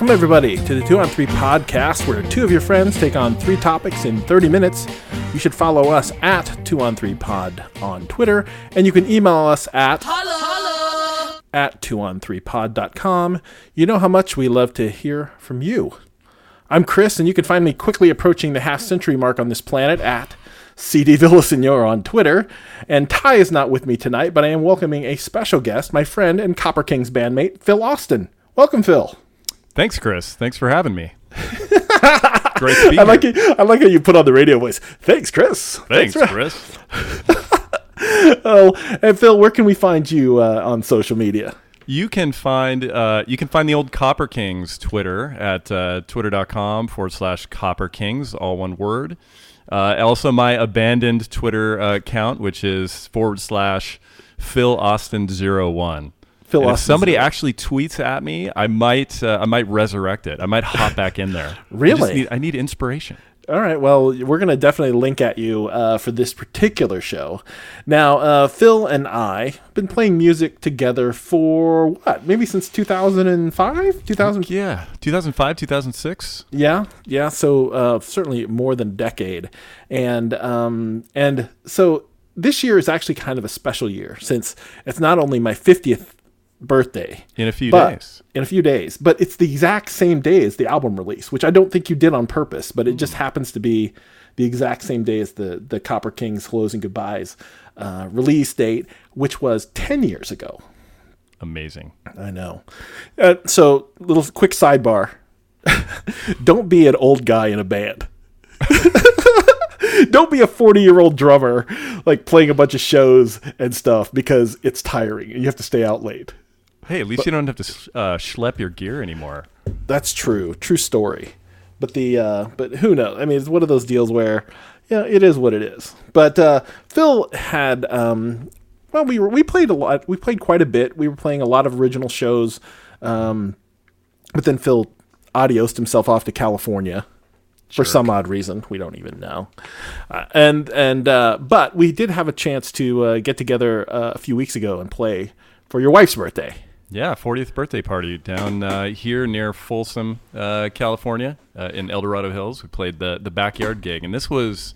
Welcome, everybody, to the 2 on 3 podcast, where two of your friends take on three topics in 30 minutes. You should follow us at 2 on 3 pod on Twitter, and you can email us at at 2on3pod.com. You know how much we love to hear from you. I'm Chris, and you can find me quickly approaching the half century mark on this planet at CD Villasenor on Twitter. And Ty is not with me tonight, but I am welcoming a special guest, my friend and Copper Kings bandmate, Phil Austin. Welcome, Phil. Thanks, Chris. Thanks for having me. Great to be I like here. it. I like how you put on the radio voice. Thanks, Chris. Thanks, for- Chris. Oh, and Phil, where can we find you uh, on social media? You can find uh, you can find the old Copper Kings Twitter at uh, twitter.com forward slash Copper Kings, all one word. Uh, also, my abandoned Twitter uh, account, which is forward slash Phil Austin zero one. Phil if somebody zero- actually tweets at me, I might uh, I might resurrect it. I might hop back in there. I Really? need, I need inspiration. All right. Well, we're going to definitely link at you uh, for this particular show. Now, uh, Phil and I have been playing music together for what? Maybe since 2005? 2000? Yeah, 2005, 2006. Yeah, yeah. So uh, certainly more than a decade, and um, and so this year is actually kind of a special year since it's not only my 50th birthday In a few but days. in a few days, but it's the exact same day as the album release, which I don't think you did on purpose, but it just happens to be the exact same day as the the Copper Kings Hellos and Goodbyes uh, release date, which was 10 years ago. Amazing. I know. Uh, so, little quick sidebar. Don't be an old guy in a band. Don't be a 40 year old drummer, like playing a bunch of shows and stuff because it's tiring and you have to stay out late. Hey, at least you don't have to uh, schlep your gear anymore. That's true. True story. But the uh, but who knows? I mean, it's one of those deals where yeah, it is what it is. But uh, Phil had um, well, we were we played a lot. We played quite a bit. We were playing a lot of original shows. Um, but then Phil adiosed himself off to California for some odd reason. We don't even know. Uh, and and uh, but we did have a chance to uh, get together uh, a few weeks ago and play for your wife's birthday. Yeah, 40th birthday party down uh, here near Folsom, uh, California, uh, in El Dorado Hills. We played the the backyard gig, and this was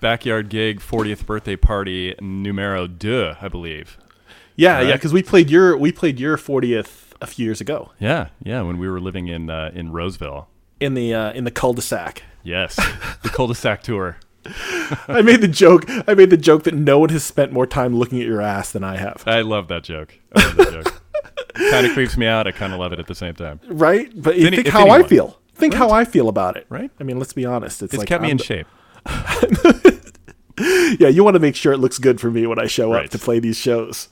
backyard gig 40th birthday party numero deux, I believe. Yeah, yeah, because we played your we played your 40th a few years ago Yeah, yeah, when we were living in uh, in Roseville. in the uh, in the cul-de-sac. Yes, the cul-de-sac tour. I made the joke. I made the joke that no one has spent more time looking at your ass than I have. I love that joke. I love that joke. kind of creeps me out. I kind of love it at the same time. Right? But you any- think how I feel. Think how I feel about it. Right. I mean, let's be honest. It's, It's like kept me I'm in the- shape. yeah, you want to make sure it looks good for me when I show up to play these shows.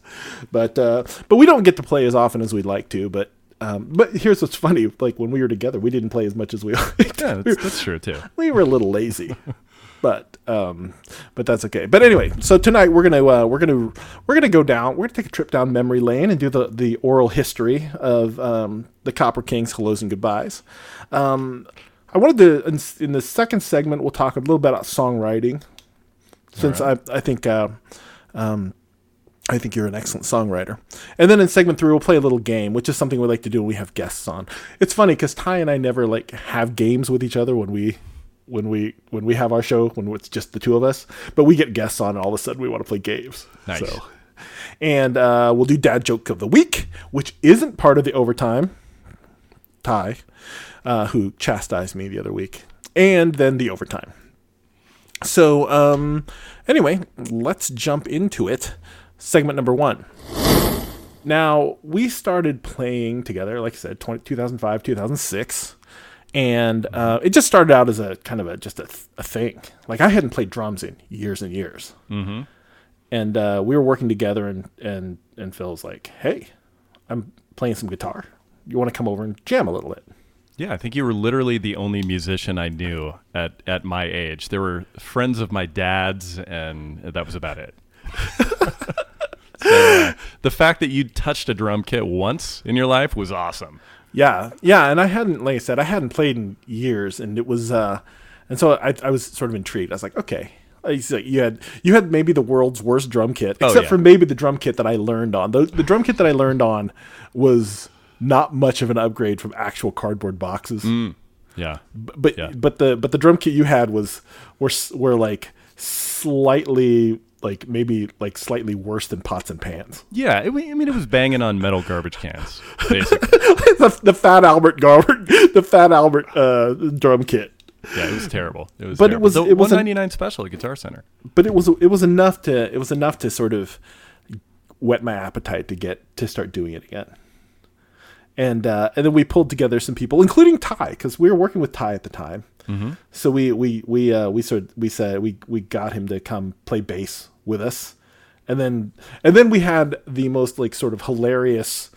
But uh, but we don't get to play as often as we'd like to. But um, but here's what's funny: like when we were together, we didn't play as much as we. liked. Yeah, that's, that's true too. we were a little lazy but um but that's okay but anyway so tonight we're gonna uh, we're gonna we're gonna go down we're gonna take a trip down memory lane and do the the oral history of um the copper kings hellos and goodbyes um i wanted to in, in the second segment we'll talk a little bit about songwriting since i i think uh um I think you're an excellent songwriter. And then in segment three, we'll play a little game, which is something we like to do when we have guests on. It's funny because Ty and I never like have games with each other when we when we when we have our show when it's just the two of us. But we get guests on, and all of a sudden we want to play games. Nice. So, and uh, we'll do dad joke of the week, which isn't part of the overtime. Ty, uh, who chastised me the other week, and then the overtime. So, um, anyway, let's jump into it. Segment number one. Now, we started playing together, like I said, 20, 2005, 2006. And uh, it just started out as a kind of a just a, th- a thing. Like, I hadn't played drums in years and years. Mm-hmm. And uh, we were working together, and, and, and Phil's like, hey, I'm playing some guitar. You want to come over and jam a little bit? Yeah, I think you were literally the only musician I knew at, at my age. There were friends of my dad's, and that was about it. so, uh, the fact that you touched a drum kit once in your life was awesome. Yeah, yeah, and I hadn't, like I said, I hadn't played in years, and it was, uh, and so I, I was sort of intrigued. I was like, okay, like, you had, you had maybe the world's worst drum kit, Oh, except yeah. for maybe the drum kit that I learned on. The, the drum kit that I learned on was not much of an upgrade from actual cardboard boxes. Yeah. But Yeah. but the but the drum kit you had was were were like slightly like maybe like slightly worse than pots and pans. Yeah. It, I mean, it was banging on metal garbage cans, basically. the, the Fat Albert Garber, the Fat Albert uh, drum kit. yeah, it was terrible. It was But it terrible. was- the it was an- 199 special at Guitar Center. But it was it was enough to it was enough to sort of whet my appetite to get to start doing it again. And uh, and then we pulled together some people, including Ty, because we were working with Ty at the time. So we we we uh, we sort we said we we got him to come play bass with us, and then and then we had the most like sort of hilarious,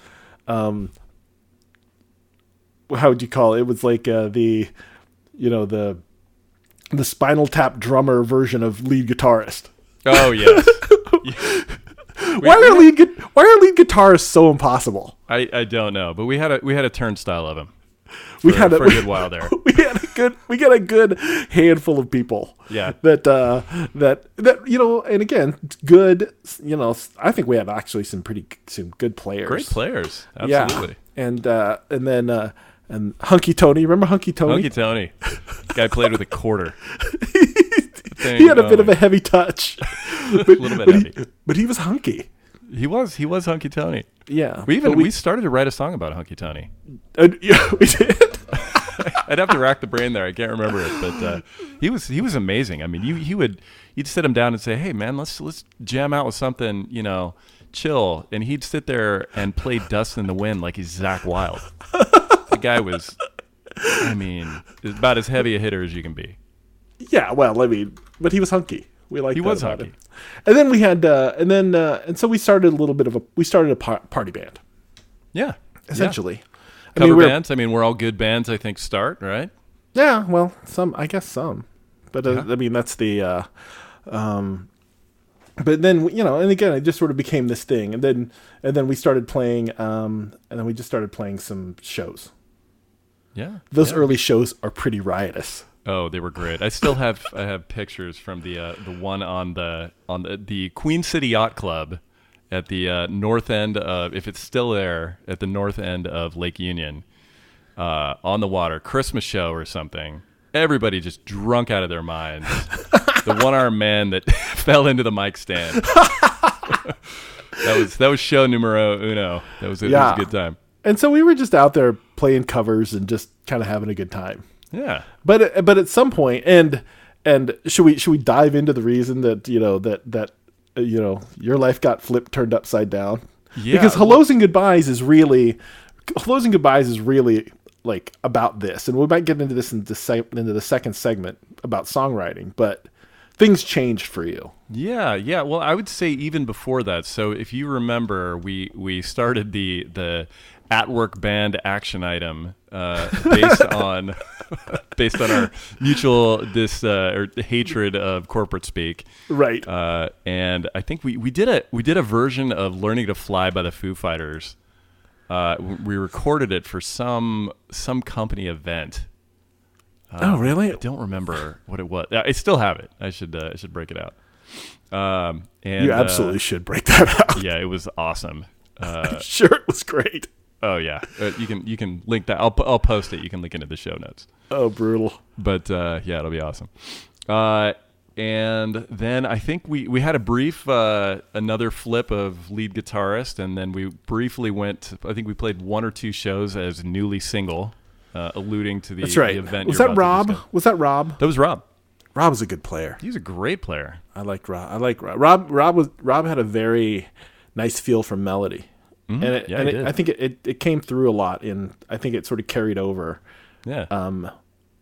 um, how would you call it? It was like uh, the, you know the, the Spinal Tap drummer version of lead guitarist. Oh, yes. Why are lead Why are lead guitarists so impossible? I, I don't know, but we had a we had a turnstile of him. We for- had a, for a good while there. We had a good we got a good handful of people. Yeah. That uh that that you know and again good you know I think we had actually some pretty some good players. Great players. Yeah. Absolutely. And uh and then uh and Hunky Tony, remember Hunky Tony? Hunky Tony. Guy played with a quarter. he had a bit of a heavy touch. but, little bit but He, but he was hunky. He was he was Hunky Tony. Yeah. We even But we, started to write a song about Hunky Tony. uh, yeah, we did. I'd have to rack the brain there. I can't remember it, but uh, he was he was amazing. I mean, you he would you'd sit him down and say, "Hey, man, let's let's jam out with something, you know, chill." And he'd sit there and play "Dust in the Wind" like he's Zakk Wylde. the guy was, I mean, about as heavy a hitter as you can be. Yeah, well, I mean, but he was hunky. We liked He that was about hunky. him. And then we had, uh, and then, uh, and so we started a little bit of a, we started a par- party band, Yeah, essentially. I Cover mean, we're- bands. I mean, we're all good bands. I think start right. Yeah, well, some, I guess some, but uh, I mean, that's the, uh, um, but then you know, and again, it just sort of became this thing, and then, and then we started playing, um, and then we just started playing some shows. Yeah, Those yeah. early shows are pretty riotous. Oh, they were great. I still have I have pictures from the uh, the one on the on the, the Queen City Yacht Club at the uh, north end of if it's still there at the north end of Lake Union uh, on the water Christmas show or something. Everybody just drunk out of their minds. the one armed man that fell into the mic stand. that was that was show numero uno. That was, it Yeah. was a good time. And so we were just out there playing covers and just kind of having a good time. Yeah. But but at some point, and and should we should we dive into the reason that you know that that you know your life got flipped turned upside down? Yeah, Because hellos and goodbyes is really hellos and goodbyes is really like about this, and we might get into this in the sec- into the second segment about songwriting, but things changed for you. Yeah, yeah. Well, I would say even before that. So if you remember, we we started the the at work band action item uh, based on based on our mutual this uh, or hatred of corporate speak. Right. Uh, and I think we, we did a we did a version of "Learning to Fly" by the Foo Fighters. Uh, we recorded it for some some company event. oh, really? I don't remember what it was. I still have it. I should uh, I should break it out. Um, and You uh, absolutely should break that out. yeah, it was awesome. Uh, sure, it was great. Oh yeah, uh, you can you can link that. I'll I'll post it. You can link it in the show notes. Oh, brutal. But uh, yeah, it'll be awesome. Uh, and then I think we, we had a brief uh, another flip of lead guitarist, and then we briefly went. I think we played one or two shows as newly single, uh, alluding to the, That's right. the event. Was that Rob? Was that Rob? That was Rob. Rob was a good player. He's a great player. I liked Rob. I like Rob. Rob. Rob was Rob had a very nice feel for melody, and, it, Mm-hmm. Yeah, and it. I think it, it, came through a lot. In I think it sort of carried over Yeah. um,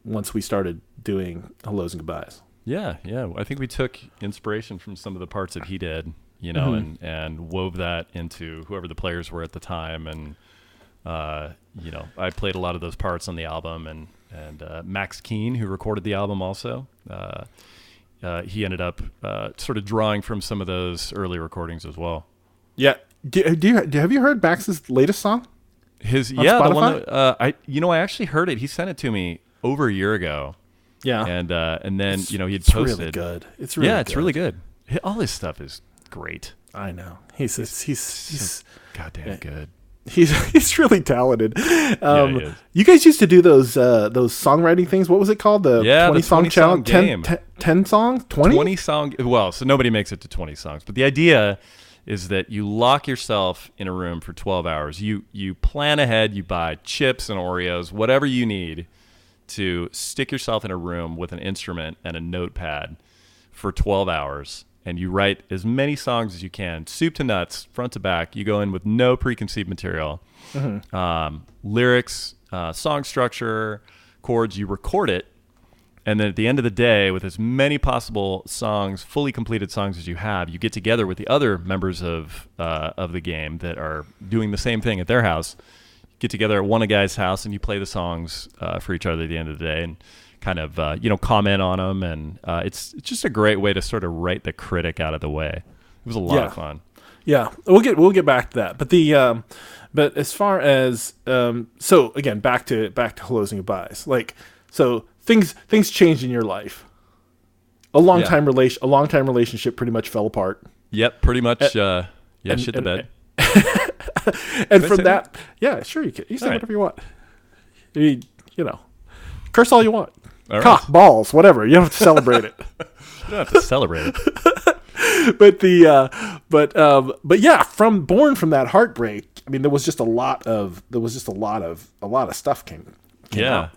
once we started doing hellos and goodbyes. Yeah, yeah. I think we took inspiration from some of the parts that he did, you know, and and wove that into whoever the players were at the time, and uh, you know, I played a lot of those parts on the album, and and uh, Max Keen, who recorded the album, also. Uh, uh, he ended up uh, sort of drawing from some of those early recordings as well. Yeah. Do, do you do, have you heard Max's latest song? His yeah, the one that, uh, I you know I actually heard it. He sent it to me over a year ago, Yeah. and uh, and then you know he had it's posted. really good. It's really yeah, it's good. really good. All his stuff is great. I know. He's he's he's, he's Goddamn Yeah. good. He's he's really talented. Um, he is. You guys used to do those uh, those songwriting things. What was it called? The Yeah, the twenty song 20 song challenge. 10, game. 10, 10 songs. Twenty. 20 song well so nobody makes it to 20 songs but the idea is that you lock yourself in a room for 12 hours. You you plan ahead you buy chips and oreos whatever you need to stick yourself in a room with an instrument and a notepad for 12 hours and you write as many songs as you can soup to nuts front to back. You go in with no preconceived material. Um, lyrics uh, song structure chords you record it and then at the end of the day, with as many possible songs, fully completed songs as you have, you get together with the other members of uh, of the game that are doing the same thing at their house. Get together at one guy's house, and you play the songs uh, for each other at the end of the day, and kind of uh, you know comment on them. And uh, it's it's just a great way to sort of write the critic out of the way. It was a lot Yeah. of fun. Yeah, we'll get we'll get back to that. But the um, but as far as um, so again back to back to hellos and goodbyes. Like so things things changed in your life. A long Yeah. time relation a long time relationship pretty much fell apart. Yep, pretty much. Uh, yeah, and- shit the and- bed. And I from that, yeah, sure you can. You say All right. whatever you want. I mean, you know, curse all you want. All right. Cock, balls, whatever. You don't have to celebrate it. You don't have to celebrate it. but the uh, but um, but yeah, from born from that heartbreak. I mean, there was just a lot of there was just a lot of a lot of stuff came. came yeah out.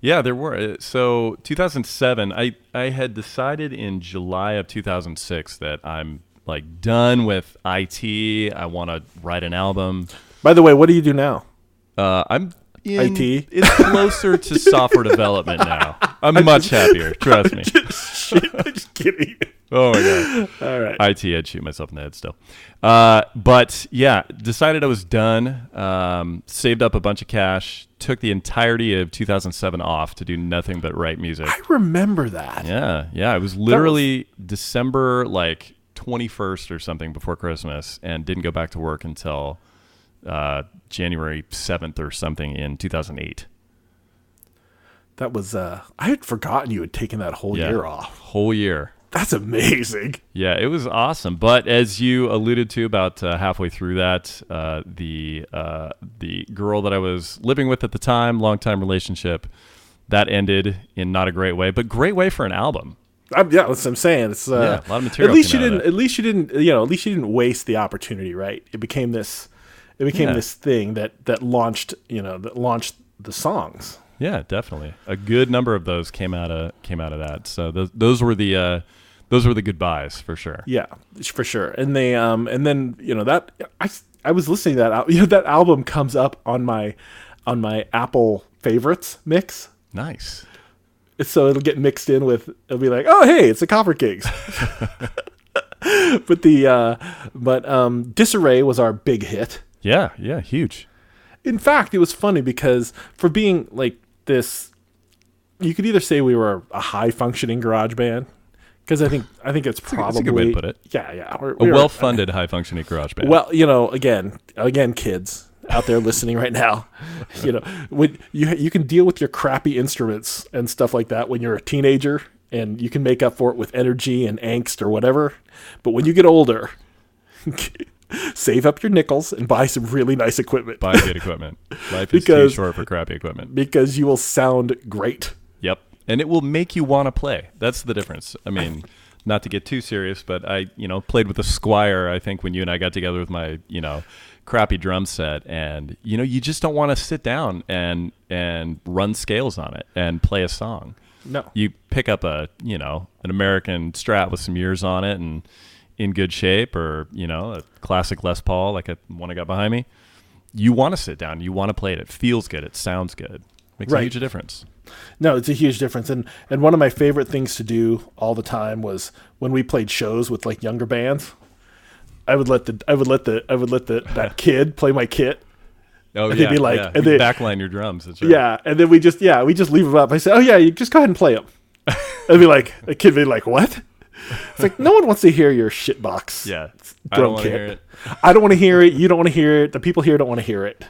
Yeah there were Uh, so 2007 i i had decided in july of 2006 that i'm like done with it i want to write an album By the way, what do you do now? uh i'm in, IT? it's closer to software development now i'm much happier trust me just kidding. oh my god All right. IT, I'd shoot myself in the head still. Uh, but yeah, decided I was done. Um, saved up a bunch of cash. Took the entirety of 2007 off to do nothing but write music. I remember that. Yeah, yeah. It was literally December like 21st or something before Christmas, and didn't go back to work until uh, January 7th or something in 2008. That was uh I had forgotten you had taken that whole Yeah, year off. whole year. That's amazing. Yeah, it was awesome. But as you alluded to, about uh, halfway through that, uh, the uh, the girl that I was living with at the time, long time relationship, that ended in not a great way, but great way for an album. I'm, yeah, that's what I'm saying. It's uh, Yeah, a lot of material At least you came out of didn't. At least you didn't. You know. At least you didn't waste the opportunity. Right. It became this. It became Yeah. this thing that that launched. You know. That launched the songs. Yeah, definitely. A good number of those came out of came out of that. So those those were the uh, those were the goodbyes for sure. Yeah, for sure. And they um and then you know that I I was listening to that you know that album comes up on my on my Apple favorites mix. Nice. So it'll get mixed in with it'll be like, "Oh, hey, it's the Copper Kings." but the uh but um Disarray was our big hit. Yeah, yeah, huge. In fact, it was funny because for being like this you could either say we were a high functioning garage band because I think I think it's probably a good way to put it. Yeah, yeah. we're- A we were- well funded, high functioning garage band. Well, you know, again, again, kids out there listening right now, you know, when you you can deal with your crappy instruments and stuff like that when you're a teenager, and you can make up for it with energy and angst or whatever. But when you get older, save up your nickels and buy some really nice equipment buy good equipment. Life is Because- too short for crappy equipment. because you will sound great. Yep. And it will make you want to play. That's the difference. I mean, not to get too serious, but I, you know, played with a Squier, I think, when you and I got together with my, you know, crappy drum set. And, you know, you just don't want to sit down and, and run scales on it and play a song. No, You pick up a, you know, an American Strat with some years on it and in good shape or, you know, a classic Les Paul like a one I got behind me. You want to sit down. You want to play it. It feels good. It sounds good. Makes a huge difference. No, it's a huge difference. And and one of my favorite things to do all the time was when we played shows with like younger bands. I would let the I would let the I would let the that kid play my kit. Oh And they'd yeah, be like- yeah. and they- backline your drums. Right. Yeah, and then we just yeah we just leave them up. I said, oh yeah, you just go ahead and play them. I'd be like a kid would be like what? It's like no one wants to hear your shit box. yeah. I don't want to hear it. I don't want to hear it. You don't want to hear it. The people here don't want to hear it.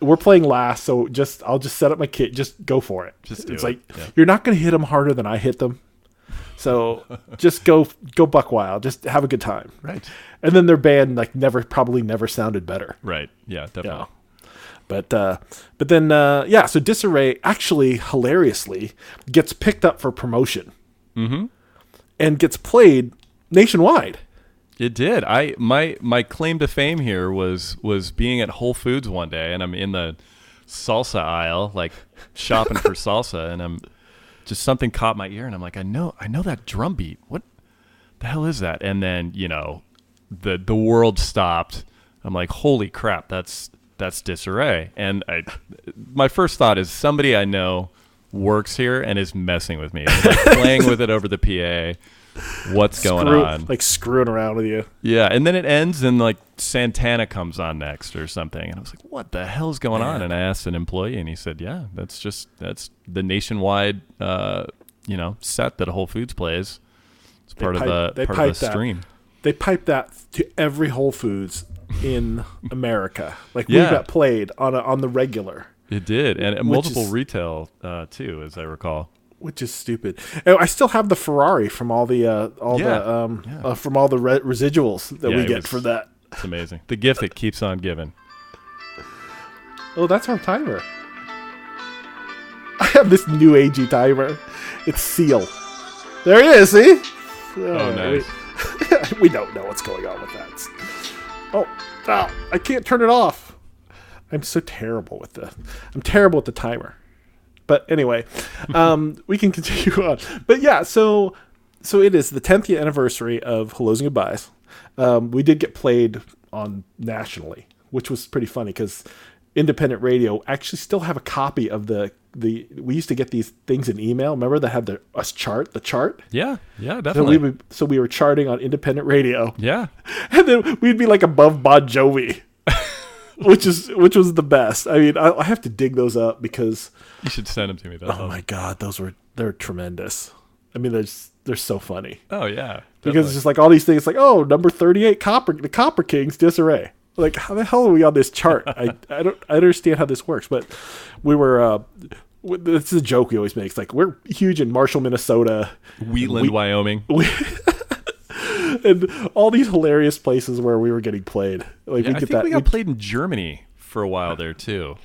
We're playing last, so just I'll just set up my kit. Just go for it. Just it's do like. Yeah. you're not going to hit them harder than I hit them. So just go go buck wild. Just have a good time. Right. And then their band like never probably never sounded better. Right. Yeah, definitely. But uh, but then uh, yeah, so Disarray actually hilariously gets picked up for promotion Mm-hmm. And gets played nationwide. It did. I my my claim to fame here was was being at Whole Foods one day, and I'm in the salsa aisle, like shopping for salsa, and I'm just something caught my ear, and I'm like, I know, I know that drum beat. What the hell is that? And then you know, the the world stopped. I'm like, holy crap, that's that's disarray. And I, my first thought is somebody I know works here and is messing with me, like playing with it over the PA. What's going Screw- on? Like screwing around with you. Yeah, and then it ends and like Santana comes on next or something, and I was like, "What the hell's going on?" And I asked an employee, and he said, "Yeah, that's just that's the nationwide, uh, you know, set that Whole Foods plays. It's part pipe- of the part of the that. stream." They pipe that to every Whole Foods in America. Like Yeah. we got played on a, on the regular. It did, and Which multiple is- retail uh, too, as I recall. which is stupid. And I still have the Ferrari from all the uh, all Yeah, the um, yeah. uh, from all the re- residuals that Yeah, we get was- for that. It's amazing. The gift that keeps on giving. Oh, that's our timer. I have this new agey timer. It's Seal. There he is. See? Oh, nice. We, we don't know what's going on with that. Oh, ah, I can't turn it off. I'm so terrible with the. I'm terrible with the timer. But anyway, um, we can continue on. But yeah, so so it is the 10th anniversary of Hellos and Goodbyes. Um, we did get played on nationally, which was pretty funny because independent radio actually still have a copy of the the. We used to get these things in email. Remember that had the us chart, the chart. Yeah, yeah, So definitely. we would, so we were charting on independent radio, yeah, and then we'd be like above Bon Jovi, which is which was the best. I mean, I, I have to dig those up because you should send them to me. Though. oh my god, those were they're tremendous. I mean, they're just, they're so funny Oh yeah, because it's just like all these things, like oh, number thirty eight, Copper, the Copper Kings disarray. Like how the hell are we on this chart? I I don't I understand how this works, but we were. uh this is a joke we always make. It's like we're huge in Marshall, Minnesota, Wheatland, Wyoming. and all these hilarious places where we were getting played. Like Yeah, we I think that. we got we- played in Germany for a while there too.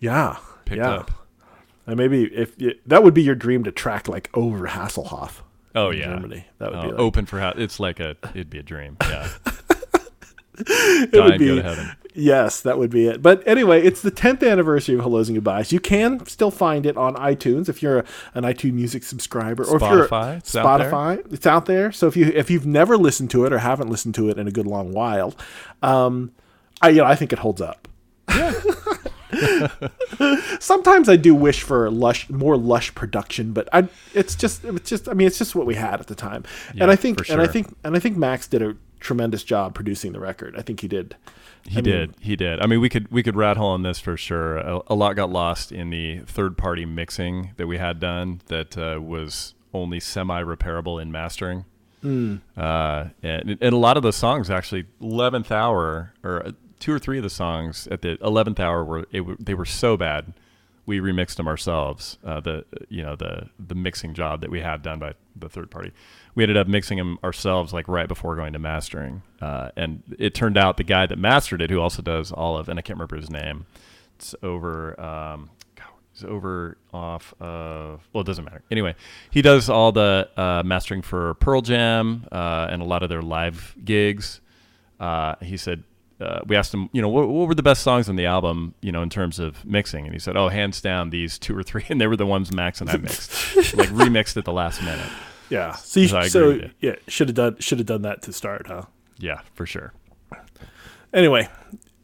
yeah, Picked yeah. up. And maybe if you, that would be your dream to track like over Hasselhoff. Oh yeah, Germany. That would Oh, be uh, like, open for. It's like a. It'd be a dream. Yeah, it die would and be go to heaven. Yes, that would be it. But anyway, it's the 10th anniversary of Hellos and Goodbyes. You can still find it on iTunes if you're a, an iTunes Music subscriber, or if you're Spotify, it's out there. Spotify. It's out there. So if you if you've never listened to it or haven't listened to it in a good long while, um, I you know I think it holds up. Yeah. Sometimes I do wish for lush, more lush production, but I it's just it's just I mean it's just what we had at the time, Yeah, and I think for and I think and I think Max did a tremendous job producing the record. I think he did. He I mean- did. He did. I mean, we could we could rat hole on this for sure. A, a lot got lost in the third party mixing that we had done that uh, was only semi repairable in mastering. Hmm. Uh, and, and a lot of the songs actually, eleventh hour or uh, two or three of the songs at the eleventh hour were it, they were so bad, we remixed them ourselves. Uh, the you know the the mixing job that we had done by the third party, we ended up mixing them ourselves like right before going to mastering. Uh, and it turned out the guy that mastered it, who also does all of, and I can't remember his name. It's over. Um, he's over off of. Well, it doesn't matter. Anyway, he does all the uh, mastering for Pearl Jam uh, and a lot of their live gigs. Uh, he said. Uh, we asked him, you know, what, what were the best songs on the album, you know, in terms of mixing, and he said, "Oh, hands down, these two or three, and they were the ones Max and I mixed, like remixed at the last minute." Yeah. So, you, So yeah, should have done should have done that to start, huh? Yeah, for sure. Anyway,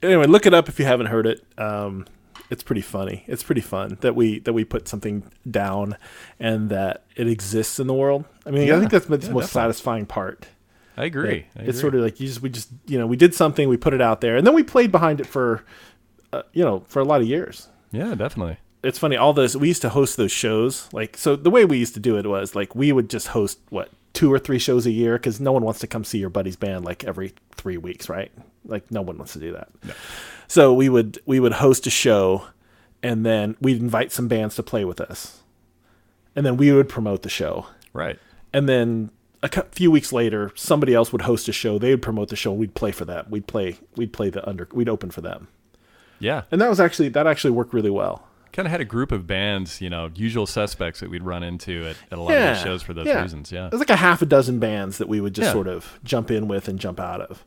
anyway, look it up if you haven't heard it. Um, it's pretty funny. It's pretty fun that we that we put something down and that it exists in the world. I mean, I think that's the most definitely. satisfying part. I agree. I It's agree. sort of like you just we just you know we did something, we put it out there, and then we played behind it for uh, you know for a lot of years. yeah, definitely. It's funny all those we used to host those shows like so the way we used to do it was like we would just host what two or three shows a year because no one wants to come see your buddy's band like every three weeks right like no one wants to do that so we would we would host a show and then we'd invite some bands to play with us and then we would promote the show Right. and then a few weeks later, somebody else would host a show. They would promote the show. We'd play for that. We'd play. We'd play the under. We'd open for them, Yeah. and that was actually that actually worked really well. Kind of had a group of bands, you know, usual suspects that we'd run into at, at a lot of Yeah, these shows for those yeah. reasons. Yeah. it was like a half a dozen bands that we would just Yeah. sort of jump in with and jump out of,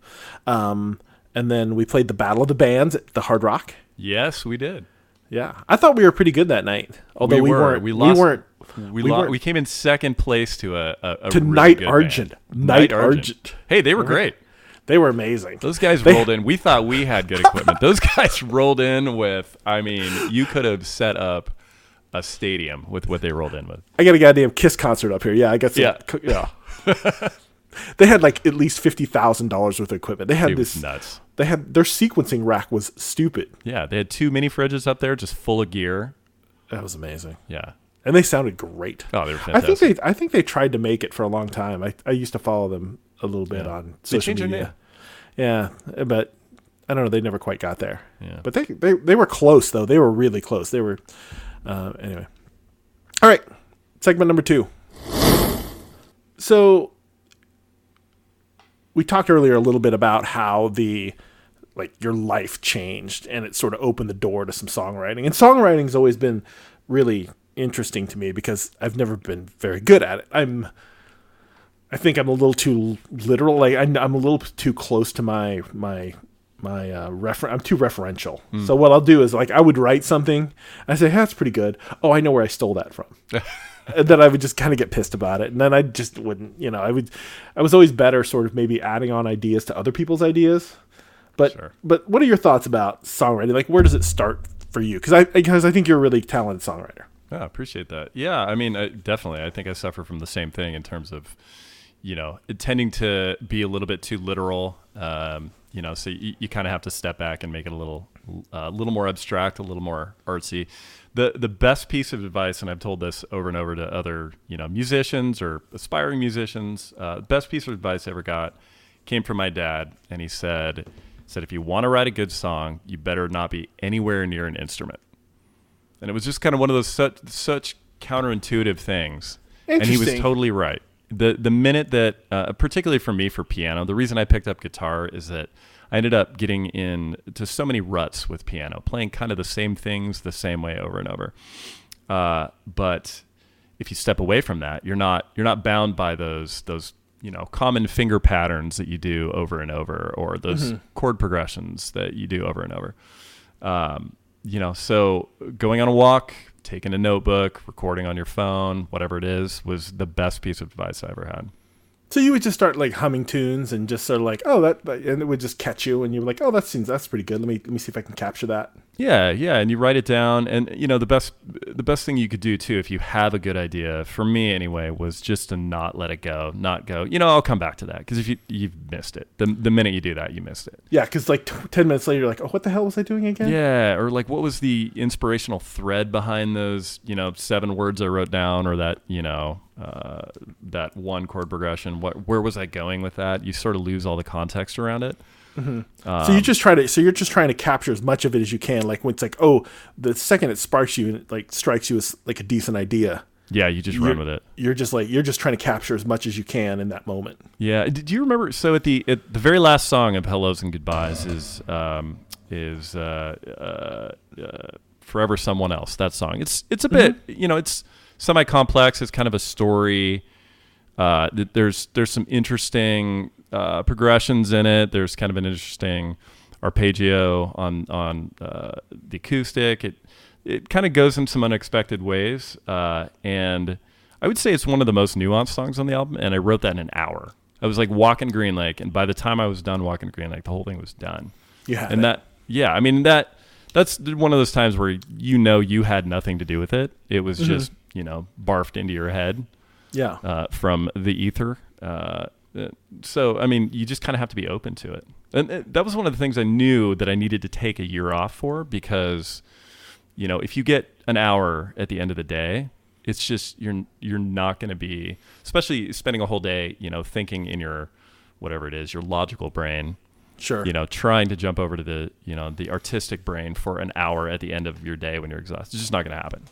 um, and then we played the Battle of the Bands at the Hard Rock. Yes, we did. Yeah, I thought we were pretty good that night. Although we, were. weren't. We lost- weren't We We lo- weren't- we came in second place to a, a, a To really Night Argent. band. Night Argent. Hey, they were great. They were amazing. Those guys They- rolled in. We thought we had good equipment. Those guys rolled in with. I mean, you could have set up a stadium with what they rolled in with. I got a goddamn Kiss concert up here. Yeah, I got some. Yeah. yeah. they had like at least fifty thousand dollars worth of equipment. They had was this. nuts. They had their sequencing rack was stupid. Yeah, they had two mini fridges up there, just full of gear. That was amazing, Yeah. And they sounded great. Oh, they were I think they. I think they tried to make it for a long time. I, I used to follow them a little bit on They social changed their media. Yeah, but I don't know. They never quite got there. Yeah. But they they they were close though. They were really close. They were. Uh, anyway. All right. Segment number two. So we talked earlier a little bit about how the like your life changed and it sort of opened the door to some songwriting. And songwriting's always been really interesting to me because I've never been very good at it. I'm I think I'm a little too literal. Like I, I'm a little too close to my my my uh, refer. I'm too referential. So what I'll do is like I would write something. I say, hey, "That's pretty good." Oh, I know where I stole that from. and then I would just kind of get pissed about it, and then I just wouldn't. You know, I would. I was always better, sort of maybe adding on ideas to other people's ideas. But Sure. but what are your thoughts about songwriting? Like, where does it start for you? Because I because I think you're a really talented songwriter. Yeah, I appreciate that. Yeah, I mean, I, definitely. I think I suffer from the same thing in terms of, you know, tending to be a little bit too literal. Um, you know, so you, you kind of have to step back and make it a little, a little more abstract, a little more artsy. The the best piece of advice, and I've told this over and over to other, you know, musicians or aspiring musicians. Uh, best piece of advice I ever got came from my dad, and he said, said if you want to write a good song, you better not be anywhere near an instrument and it was just kind of one of those such such counterintuitive things. And he was totally right. the The minute that, uh, particularly for me for piano, the reason I picked up guitar is that I ended up getting in to so many ruts with piano, playing kind of the same things the same way over and over. Uh, but if you step away from that, you're not you're not bound by those those you know common finger patterns that you do over and over, or those chord progressions that you do over and over um, you know, so going on a walk, taking a notebook, recording on your phone, whatever it is, was the best piece of advice I ever had. So you would just start like humming tunes and just sort of like, oh, that, and it would just catch you, and you were like, oh, that seems that's pretty good. Let me let me see if I can capture that. Yeah, yeah, and you write it down, and you know the best the best thing you could do too, if you have a good idea, for me anyway, was just to not let it go, not go. You know, I'll come back to that because if you you've missed it, the the minute you do that, you missed it. Yeah, because like t- ten minutes later, you're like, oh, what the hell was I doing again? Yeah, or like what was the inspirational thread behind those, you know, seven words I wrote down, or that, you know, uh, that one chord progression? What, where was I going with that? You sort of lose all the context around it. so you just try to, so you're just trying to capture as much of it as you can. Like when it's like, oh, the second it sparks you and it like strikes you as like a decent idea, Yeah, you just run with it. you're just like you're just trying to capture as much as you can in that moment. Yeah. Did you remember? So at the at the very last song of "Hellos and Goodbyes" is um, is uh, uh, uh, "Forever Someone Else." That song. It's it's a bit you know it's semi complex. It's kind of a story. Uh, there's there's some interesting uh, progressions in it. There's kind of an interesting arpeggio on on uh, the acoustic. It it kind of goes in some unexpected ways, uh, and I would say it's one of the most nuanced songs on the album. And I wrote that in an hour. I was like walking Green Lake, and by the time I was done walking Green Lake, the whole thing was done. Yeah, And it. that, yeah, I mean that that's one of those times where you know you had nothing to do with it. It was just you know barfed into your head yeah. uh, from the ether. Uh, so I mean, you just kind of have to be open to it. And uh, that was one of the things I knew that I needed to take a year off for because, you know, if you get an hour at the end of the day, it's just you're you're not going to be, especially spending a whole day, you know, thinking in your whatever it is, your logical brain, Sure. you know, trying to jump over to the you know the artistic brain for an hour at the end of your day when you're exhausted. It's just not going to happen.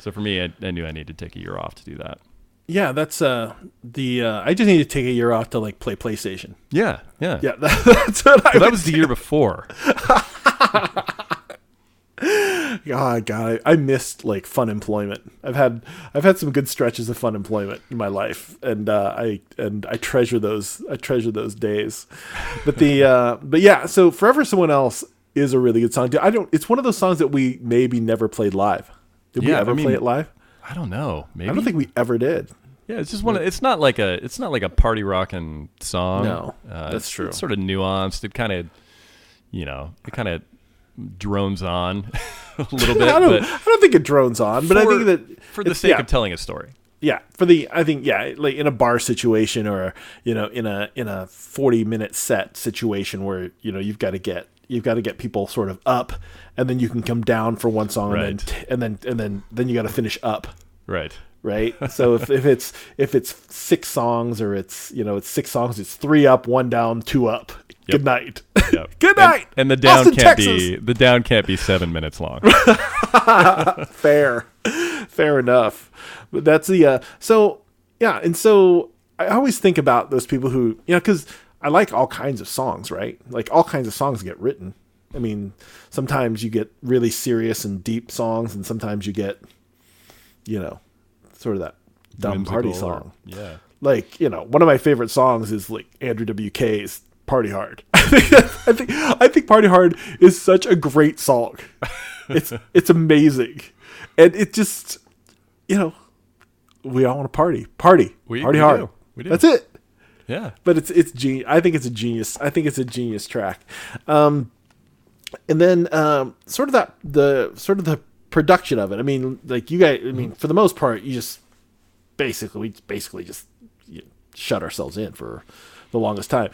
So for me, I, I knew I needed to take a year off to do that. yeah, that's uh the uh, I just need to take a year off to like play PlayStation. Yeah, yeah. Yeah, that, that's what I. That was the year before. God, God, I, I missed like fun employment. I've had I've had some good stretches of fun employment in my life, and uh, I and I treasure those. I treasure those days. But the uh, but yeah, so forever someone else is a really good song. I don't. It's one of those songs that we maybe never played live. Did we Yeah, I ever mean, play it live? I don't know. Maybe I don't think we ever did. Yeah, it's just one. Of, it's not like a. It's not like a party rocking song. No, uh, that's true. It's sort of nuanced. It kind of, you know, it kind of drones on a little bit. I don't. I don't think it drones on, but I think that for the sake yeah. of telling a story. yeah for the i think yeah like in a bar situation or you know in a in a 40 minute set situation where you know you've got to get you've got to get people sort of up and then you can come down for one song and then and then and then then you got to finish up Right. right so if, if it's if it's six songs or it's you know it's six songs it's three up one down two up good night Yep. good And- night And, the down Austin, can't Texas. be the down can't be seven minutes long. fair fair enough but that's the uh so yeah and so i always think about those people who you know because i like all kinds of songs right? Like all kinds of songs get written. I mean sometimes you get really serious and deep songs and sometimes you get you know sort of that dumb party Whimsical or- song. yeah. like you know one of my favorite songs is like andrew wk's party hard. I think i think i think party hard is such a great song. It's it's amazing. And it just you know we all want to party. Party. We- party we hard. do. We do. that's it Yeah. but it's it's genius. I think it's a genius. I think it's a genius track. Um, and then um, sort of that the sort of the production of it. I mean, like you guys. I mean, for the most part, you just basically we basically just you shut ourselves in for the longest time.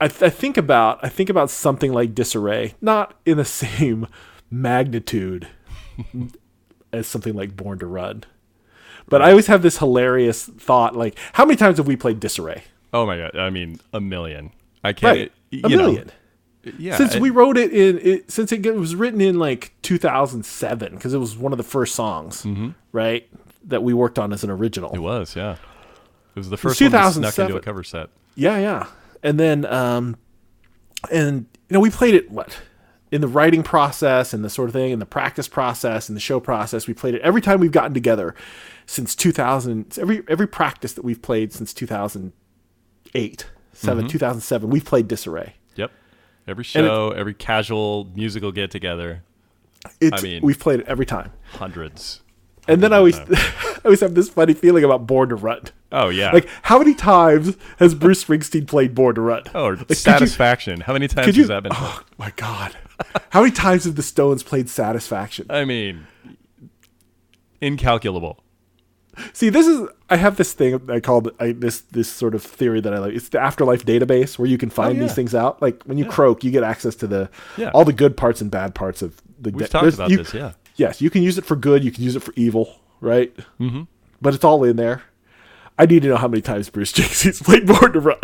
I, th- I think about I think about something like Disarray, not in the same magnitude as something like Born to Run. But I always have this hilarious thought like, how many times have we played Disarray? Oh my god. I mean, a million. I can't. Right. A know, million. yeah. since we wrote it in it, since it was written in like 2007 because it was one of the first songs right that we worked on as an original It was. Yeah. It was the first one that snuck 2007. into a cover set. yeah yeah and then um and you know we played it what in the writing process and the sort of thing and the practice process and the show process we played it every time we've gotten together since 2000 every every practice that we've played since 2008 7 mm-hmm. 2007 we've played disarray Yep. Every show, every casual musical get together, I mean- we've played it every time hundreds. and then I always, I always have this funny feeling about Born to Run. Oh yeah. Like, how many times has Bruce Springsteen played Born to Run? oh, Like, could you- satisfaction. How many times you? has that been? Oh my God! How many times have the Stones played Satisfaction? I mean, incalculable. See, this is I have this thing I call I, this this sort of theory that I like. It's the afterlife database where you can find Oh, yeah. these things out. Like when you croak, you get access to the Yeah. all the good parts and bad parts of the. We've de- talked about you- this, yeah. Yes, you can use it for good. You can use it for evil, right? Mm-hmm. But it's all in there. I need to know how many times Bruce Springsteen's played Born to Run.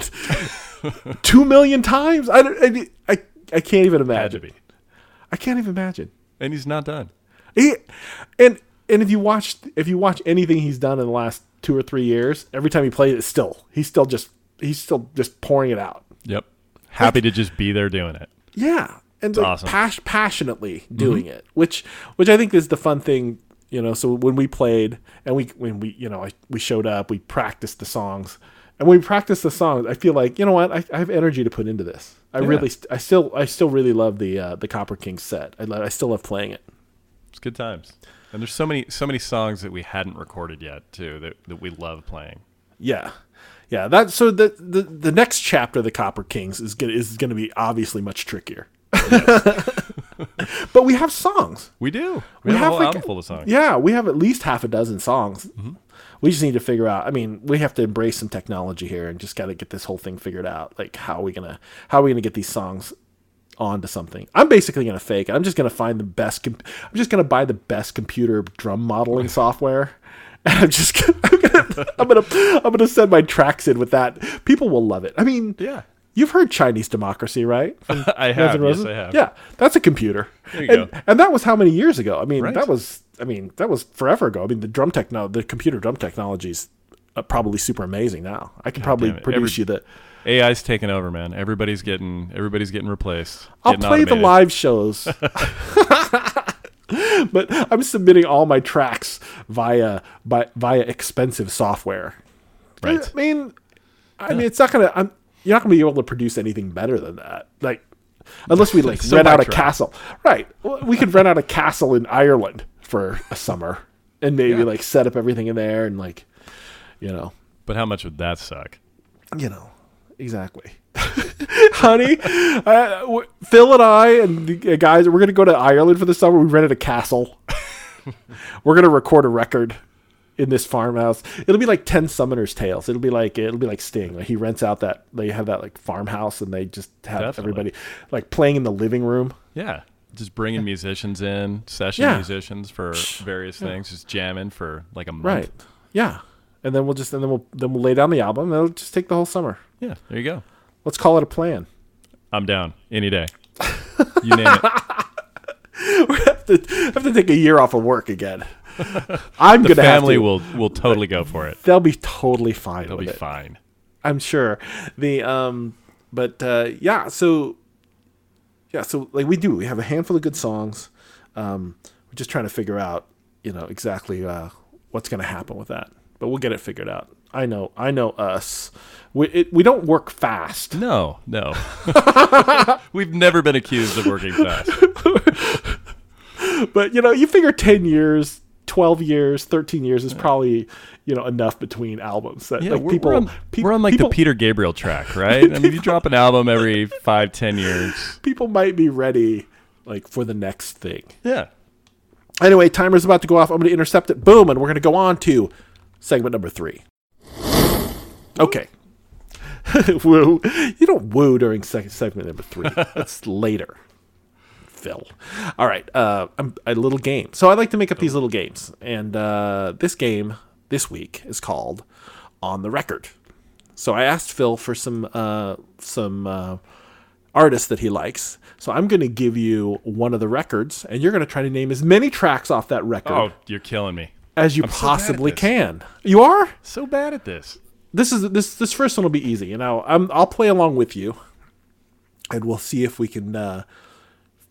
Two million times. I, don't, I I I can't even imagine. I can't even imagine. And he's not done. He, and and if you watch if you watch anything he's done in the last two or three years, every time he plays it, still he's still just he's still just pouring it out. Yep. Happy to just be there doing it. Yeah, and like awesome. pas- passionately doing it, which which I think is the fun thing. You know, so when we played and we when we you know I, we showed up, we practiced the songs, and when we practiced the songs, I feel like you know what I, I have energy to put into this. I Yeah. really I still I still really love the uh, the Copper King set. I, lo- I still love playing it. It's good times. And there's so many so many songs that we hadn't recorded yet too that, that we love playing. Yeah, yeah. That so the the, the next chapter of the Copper Kings is gonna is gonna be obviously much trickier. but we have songs. We do. We, have, a whole like- album full of songs. Yeah, we have at least half a dozen songs. Mm-hmm. We just need to figure out. I mean, we have to embrace some technology here and just got to get this whole thing figured out. Like, how are we gonna how are we gonna get these songs onto something? I'm basically gonna fake it. I'm just gonna find the best. Com- I'm just gonna buy the best computer drum modeling software. And I'm just gonna, I'm gonna I'm gonna I'm gonna send my tracks in with that. People will love it. I mean, Yeah. You've heard Chinese Democracy, right? I have, yes? I have. Yeah, that's a computer. There you and, go. and that was how many years ago? I mean, Right. that was I mean, that was forever ago. I mean, the drum techno, the computer drum technologies uh, probably super amazing now. I could probably produce Every- you the. AI's taking over, man. Everybody's getting everybody's getting replaced. I'll getting play the live shows. but I'm submitting all my tracks via by, via expensive software. Right. I mean, I mean, it's not gonna. I'm, you're not gonna be able to produce anything better than that. Like, unless we like So rent out a track. castle, right? We could rent out a castle in Ireland for a summer and maybe Yeah. like set up everything in there and like, you know, But how much would that suck? you know, exactly. Honey, uh, w- Phil and I and the uh, guys, we're gonna go to Ireland for the summer. We rented a castle. we're gonna record a record in this farmhouse. It'll be like Ten Summoners Tales. It'll be like it'll be like Sting. Like he rents out that they have that like farmhouse and they just have Definitely. everybody like playing in the living room. Yeah. Just bringing musicians in, session Yeah. musicians for various things, just jamming for like a month. Right. Yeah. And then we'll just and then we'll then we'll lay down the album. and It'll just take the whole summer. Yeah, there you go. Let's call it a plan. I'm down any day. You name it. have, to, have to take a year off of work again. I'm The gonna have family to. will will totally go for it. They'll be totally fine They'll be it. fine. I'm sure. The um, but uh, yeah. So yeah. So like we do. We have a handful of good songs. Um, we're just trying to figure out, you know, exactly uh, what's going to happen with that. But we'll get it figured out. I know. I know us. We it, we don't work fast. No, no. We've never been accused of working fast. But you know, you figure ten years. 12 years 13 years is probably you know enough between albums that Yeah, like we're, people we're on, pe- we're on like people, the Peter Gabriel track, right? I mean, you drop an album every five, ten years. people might be ready like for the next thing Yeah. Anyway, timer's about to go off. I'm going to intercept it. Boom, and we're going to go on to segment number three. Okay. woo. You don't woo during seg- segment number three. That's later. Phil. All right. Uh, I'm, a little game. So I like to make up these little games. And uh, this game this week is called On the Record. So I asked Phil for some uh, some uh, artists that he likes. So I'm going to give you one of the records, and you're going to try to name as many tracks off that record Oh, you're killing me. as you I'm so possibly this. can. You are. So bad at this. This is this this first one will be easy. You know, I'm, I'll play along with you, and we'll see if we can uh,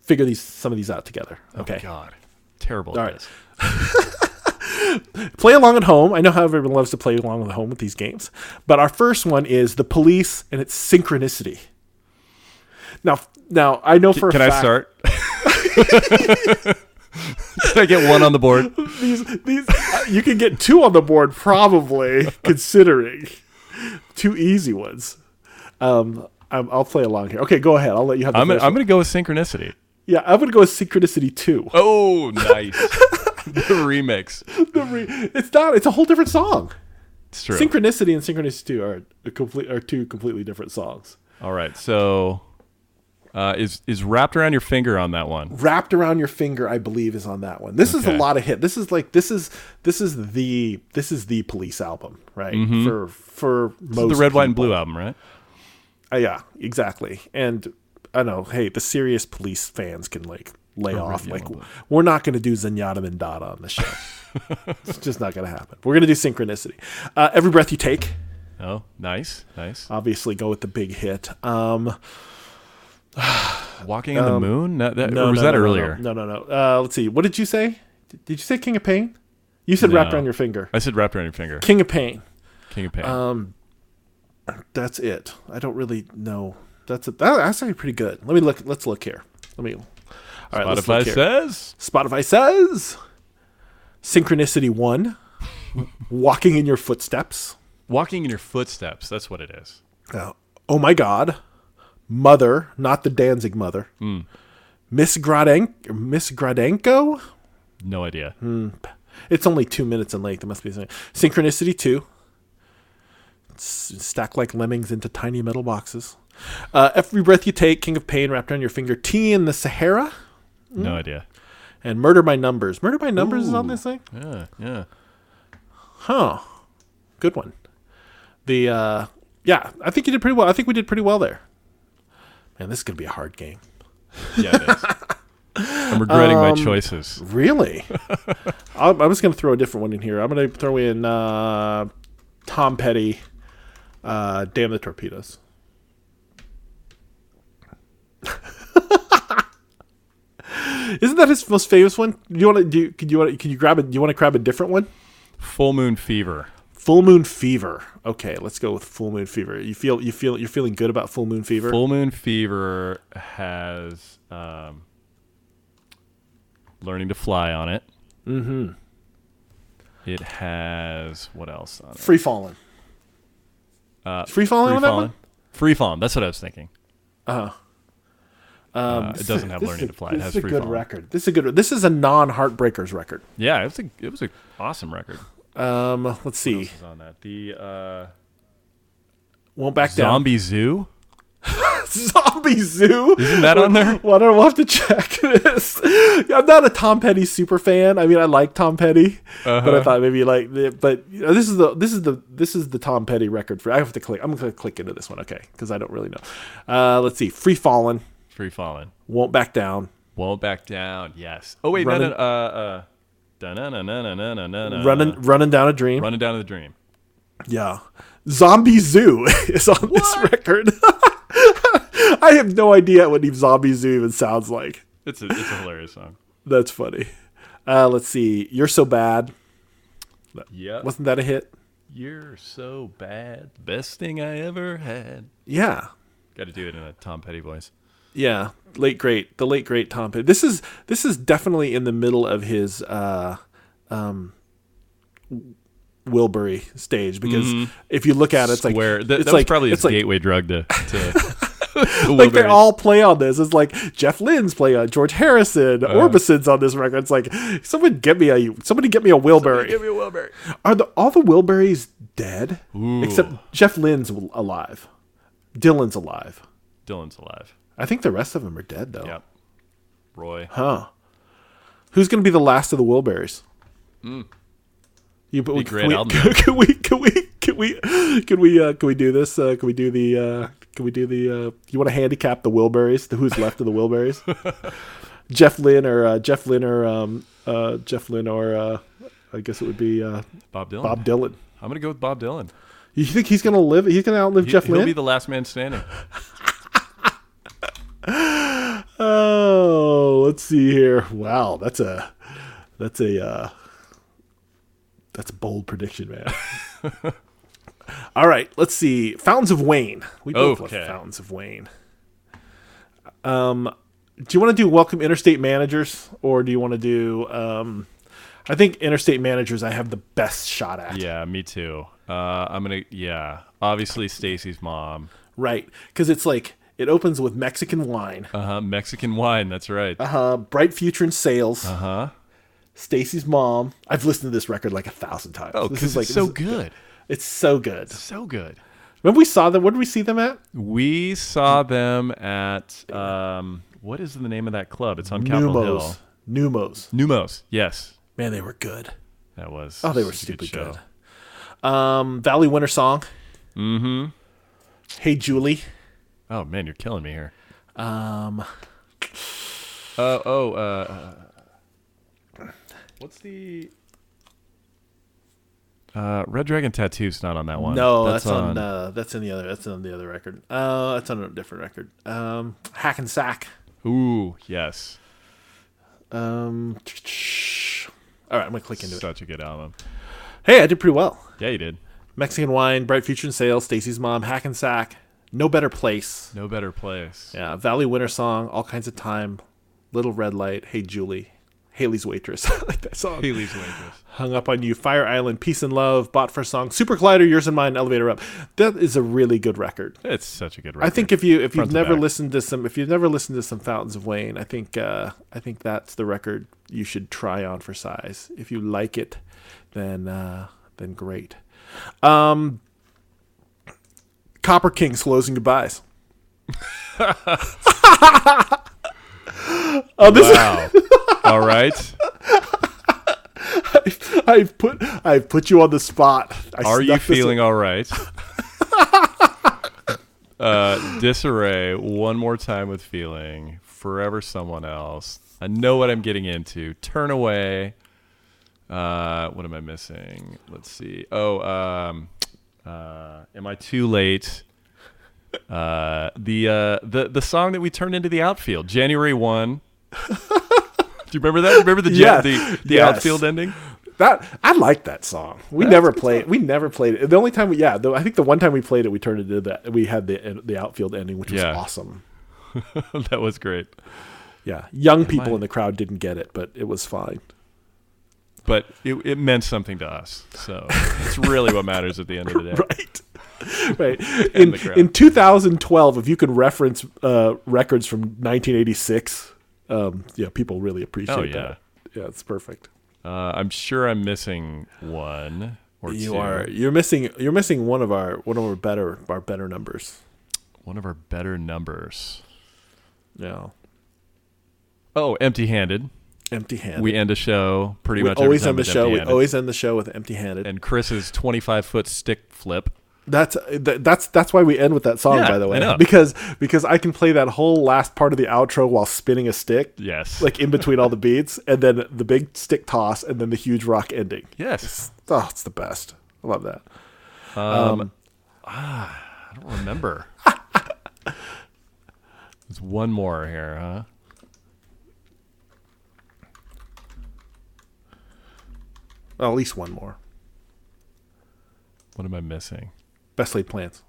figure these some of these out together. Okay. God. Terrible All right. play along at home. I know how everyone loves to play along at home with these games, but our first one is the police and its synchronicity. Now, now I know for Can a I fact, start? Can I get one on the board? these these uh, you can get two on the board probably considering two easy ones. Um, I'm, I'll play along here. Okay, go ahead. I'll let you have. The I'm, first I'm going to go with synchronicity. yeah, I'm gonna go with synchronicity two. Oh, nice. the remix. The re- it's not. It's a whole different song. It's true. Synchronicity and synchronicity two are complete are two completely different songs. All right. So uh, is is wrapped around your finger on that one? Wrapped around your finger, I believe, is on that one. This is a lot of hit. This is like this is this is the this is the police album, right? For for This most the red, white, and blue album, right? Uh, yeah, exactly. And I know, hey, the serious police fans can like lay off. Like, blue. we're not going to do Zenyatta Mondatta on the show. it's just not going to happen. We're going to do synchronicity. Uh, Every breath you take. Oh, nice, nice. Obviously, go with the big hit. Um, Walking on the moon? No, that, no, or was no, that earlier? No, no, no. Uh, let's see. What did you say? Did you say King of Pain? You said wrapped around your finger. I said wrapped around your finger. King of Pain. King of Pain. Um, that's it. I don't really know. That's a, that, that's actually pretty good. Let me look. Let's look here. Let me. All right, Spotify says Spotify says Synchronicity 1, Walking in Your Footsteps. walking in your footsteps. That's what it is. Uh, oh my God. Mother, not the Danzig mother. Hmm. Miss Gradenko. Miss Gradenko? No idea. Hmm. It's only two minutes in length. It must be something. Synchronicity 2. S- stack like lemmings into tiny metal boxes. Uh, Every Breath You Take, King of Pain, Wrapped Around Your Finger. Tea in the Sahara. Hmm. No idea. And Murder by Numbers. Murder by Numbers is on this thing? Yeah, yeah. Huh. Good one. The uh yeah, I think you did pretty well. I think we did pretty well there. Man, this is gonna be a hard game. Yeah, it is. I'm regretting Um, my choices. Really? I, I was gonna throw a different one in here. I'm gonna throw in uh Tom Petty, uh, "Damn the Torpedoes." Isn't that his most famous one? Do you want to do? Can you want? Can you grab it? Do you want to grab a different one? Full Moon Fever. Full Moon Fever. Okay, let's go with Full Moon Fever. You feel you feel you're feeling good about Full Moon Fever. Full Moon Fever has um, Learning to Fly on it. mm-hmm. It has what else on it? Free Fallin'. Uh, Free falling on that one. Free Fallin'. That's what I was thinking. Uh-huh. Um, Uh, it doesn't have Learning a- to Fly. It This has is a Free good Fallen. record. This is a good. This is a non Heartbreakers record. Yeah, it was a it was a awesome record. Um, let's see. This is on that. The uh, Won't back Zombie Zoo. Zombie Zoo. Isn't that on there? Well, I don't we'll have to check this. I'm not a Tom Petty super fan. I mean, I like Tom Petty, but I Uh-huh. thought maybe like, but you know, this is the this is the this is the Tom Petty record for. I have to click. I'm gonna click into this one, okay? Because I don't really know. Uh, let's see. Free Fallin'. Free Fallin'. Won't back down. Won't back down. Yes. Oh wait, no, Running- no, uh, uh, da-na-na-na-na-na-na-na. Running running down a dream. running down the dream. Yeah. Zombie Zoo is on this record. I have no idea what Zombie Zoo even sounds like. It's a it's a hilarious song. That's funny. Uh, let's see. You're so bad. Yeah. Wasn't that a hit? You're so bad. Best thing I ever had. Yeah. Got to do it in a Tom Petty voice. Yeah. Late great. The late great Tom Petty. This is this is definitely in the middle of his uh um Wilbury stage because if you look at it, it's like Square. That, it's that was like probably his it's like gateway drug to. to like they all play on this. It's like Jeff Lynne's play on George Harrison, Uh-huh. Orbison's on this record. It's like someone get me a somebody get me a Wilbury. Give me a Wilbury. Are the all the Wilburys dead? Ooh. Except Jeff Lynne's alive. Dylan's alive. Dylan's alive. I think the rest of them are dead though. Yep. Roy. Huh. Who's going to be the last of the Wilburys? You but we, great can, we, can we can we can we can we uh, can we do this? Uh, can we do the uh, can we do the uh, you want to handicap the Wilburys? The who's left of the Wilburys? Jeff Lynne or uh, Jeff Lynne or um, uh, Jeff Lynne or uh, I guess it would be uh, Bob Dylan. Bob Dylan. I'm gonna go with Bob Dylan. You think he's going to live? He's going to outlive He, Jeff he'll Lynne? be the last man standing. Oh, let's see here. Wow, that's a that's a uh, that's a bold prediction, man. All right, let's see. Fountains of Wayne. We both love Fountains of Wayne. Um, do you want to do Welcome Interstate Managers, or do you want to do? Um, I think Interstate Managers. I have the best shot at. Yeah, me too. Uh, I'm gonna. Yeah, obviously Stacy's mom. Right, because it's like it opens with Mexican wine, Uh huh. Mexican wine. That's right. Uh uh, bright future in sales. Uh huh. Stacy's mom. I've listened to this record like a thousand times. Oh, This is like it's so is- good. It's so good. So good. Remember we saw them? Where did we see them at? We saw them at um, what is the name of that club? It's on Capitol Hill. Neumos. Neumos. Yes, Man, they were good. that was. Oh, they were stupid show. good. Um, Valley Winter Song. Mm-hmm. Hey Julie. Oh man, you're killing me here. Um, Uh, oh, uh, uh, what's the uh, Red Dragon Tattoo's not on that one. no, that's, on. uh, that's in the other. That's on the other record. Uh, that's on a different record. Um, Hack and Sack. Ooh, yes, Um, all right, I'm gonna click into it. such a good album. Hey, I did pretty well. Yeah, you did. Mexican Wine, Bright Future in Sales, Stacy's Mom, Hack and Sack, No Better Place. No better place. Yeah, Valley Winter Song, All Kinds of Time, Little Red Light, Hey Julie, Halley's Waitress. Like that song. Halley's Waitress. Hung Up on You, Fire Island, Peace and Love, Bought for a Song, Super Collider, Yours and Mine, Elevator Up. That is a really good record. It's such a good record. I think if you if Front you've never back. listened to some if you've never listened to some Fountains of Wayne, I think uh, I think that's the record you should try on for size. If you like it, then uh, then great. Um, Copper Kings closing goodbyes. oh, this Wow. All right. I've put I've put you on the spot. I Are you feeling all right? uh, disarray. One more time with feeling. Forever someone else. I know what I'm getting into. Turn away. Uh, what am I missing? Let's see. Oh, um, Uh, am I too late? Uh, the uh, the the song that we turned into the outfield, January one. Do you remember that? Remember the Yeah, the, the yes. outfield ending? That I like that song. We never played. We never played it. The only time we, yeah, I think the one time we played it, we turned it into that. We had the the outfield ending, which was Yeah. awesome. that was great. Yeah, young people I- in the crowd didn't get it, but it was fine. But it, it meant something to us. So it's really what matters at the end of the day. Right. Right. In, in 2012, if you can reference uh, records from 1986, um, yeah, people really appreciate Oh, yeah. that. Yeah, it's perfect. Uh, I'm sure I'm missing one or You two. are you're missing you're missing one of our one of our better our better numbers. one of our better numbers. Yeah. Oh, empty-handed. Empty handed. We end a show pretty We much every always time end the show. We always end the show with empty handed. and Chris's 25 foot stick flip. That's that's that's why we end with that song, Yeah, by the way, because because I can play that whole last part of the outro while spinning a stick, Yes. like in between all the beats, and then the big stick toss, and then the huge rock ending. yes. Oh, it's the best. I love that. Um, ah, I don't remember. There's one more here, huh? Well, at least one more. What am I missing? Best laid plans.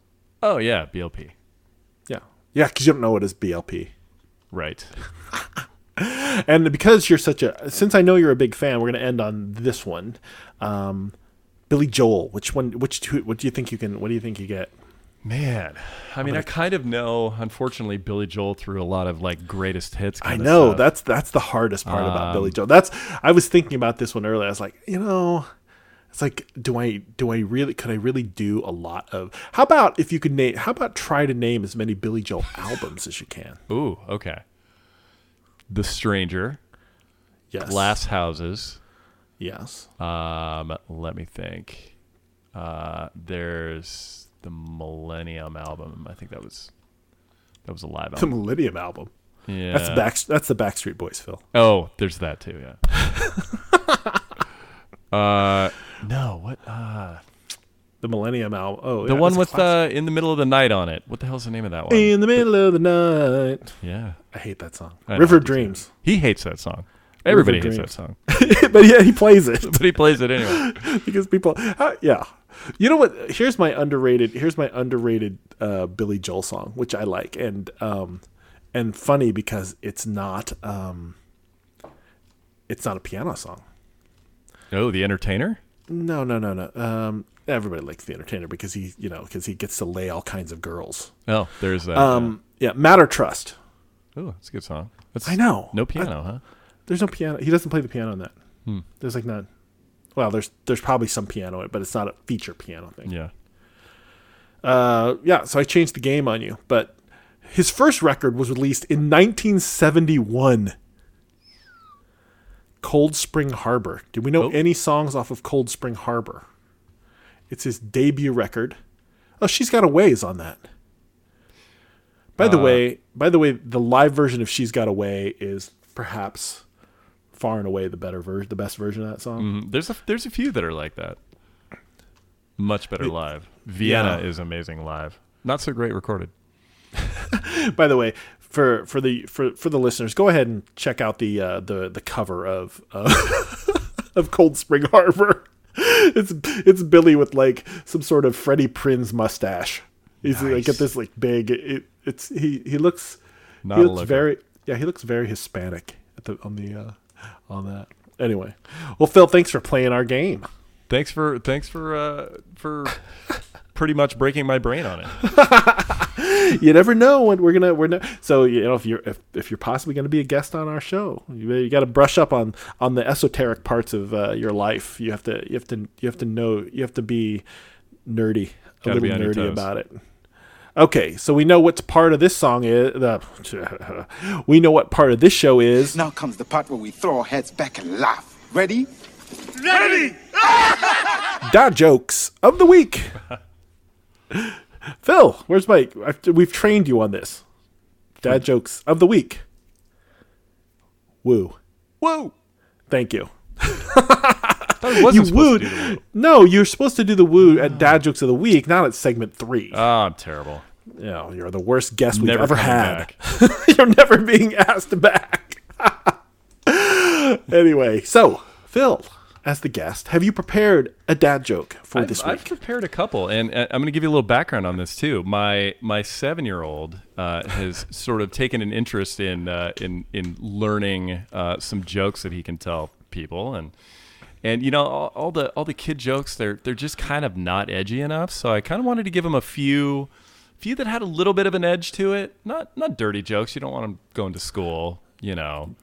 Oh yeah, BLP. Yeah, yeah, because you don't know what is BLP, Right. and because you're such a since I know you're a big fan, we're gonna end on this one. Um, Billy Joel. Which one? Which two? What do you think you can? What do you think you get? Man, I mean, I kind of know. Unfortunately, Billy Joel threw a lot of like greatest hits. I know stuff. that's that's the hardest part about Um, Billy Joel. That's I was thinking about this one earlier. I was like, you know, it's like, do I do I really could I really do a lot of? How about if you could name? How about try to name as many Billy Joel albums as you can? Ooh, okay. The Stranger, Yes. Glass Houses. Yes. Um, let me think. Uh, there's the Millennium album. I think that was that was a live album. The. Millennium album. Yeah. That's the back. That's the Backstreet Boys, Phil. Oh, there's that too. Yeah. uh, no. What? Uh, The Millennium album. Oh, the yeah, one with uh, in the middle of the night on it. What the hell's the name of that one? in the middle of the night. yeah. I hate that song. River. Dreams. He hates that song. Everybody hates that song, but yeah, he plays it. but he plays it anyway. because people uh, yeah you know what here's my underrated here's my underrated uh billy joel song which i like and um and funny because it's not um it's not a piano song Oh, the Entertainer. no no no no um everybody likes the entertainer because he you know because he gets to lay all kinds of girls Oh, there's that. um yeah matter trust oh, that's a good song. That's i know No I- piano, huh? There's no piano he doesn't play the piano in that Hmm. there's like none. well there's there's probably some piano in it but it's not a feature piano thing Yeah. Uh, yeah, so I changed the game on you. But his first record was released in 1971. Cold Spring Harbor. Do we know Oh. any songs off of Cold Spring Harbor? It's his debut record. Oh, she's got a ways on that. By the Uh, way, by the way, the live version of "She's Got a Way" is perhaps far and away the better version, the best version of that song. Mhm. There's a there's a few that are like that. Much better live. Vienna Yeah. is amazing live. Not so great recorded. By the way, for for the for for the listeners, go ahead and check out the uh, the the cover of uh, of Cold Spring Harbor. It's it's Billy with like some sort of Freddie Prinze mustache. He's like Nice. got this like big. It, it's he he looks Not he looks looker. very yeah he looks very Hispanic at the on the uh, on that. Anyway, well, Phil, thanks for playing our game. Thanks for thanks for uh, for pretty much breaking my brain on it. you never know when we're gonna we're not so you know if you're if, if you're possibly gonna be a guest on our show you, you got to brush up on on the esoteric parts of uh, your life you have to you have to you have to know you have to be nerdy a Gotta little be nerdy about it okay so we know what part of this song is the we know what part of this show is Now comes the part where we throw our heads back and laugh. Ready? Ready! Dad jokes of the week phil where's mike we've trained you on this dad jokes of the week woo Woo. Thank you. Wasn't you wooed. woo. No, you're supposed to do the woo at Dad Jokes of the Week, not at segment three. Oh, I'm terrible. you know, you're the worst guest we've Never ever had. you're never being asked back. anyway, so Phil, as the guest, have you prepared a dad joke for I've, this week? I've prepared a couple, and I'm going to give you a little background on this too. My my seven year old uh, has sort of taken an interest in uh, in in learning uh, some jokes that he can tell people, and and you know all, all the all the kid jokes they're they're just kind of not edgy enough. So I kind of wanted to give him a few few that had a little bit of an edge to it. Not not dirty jokes. You don't want him going to school. You know.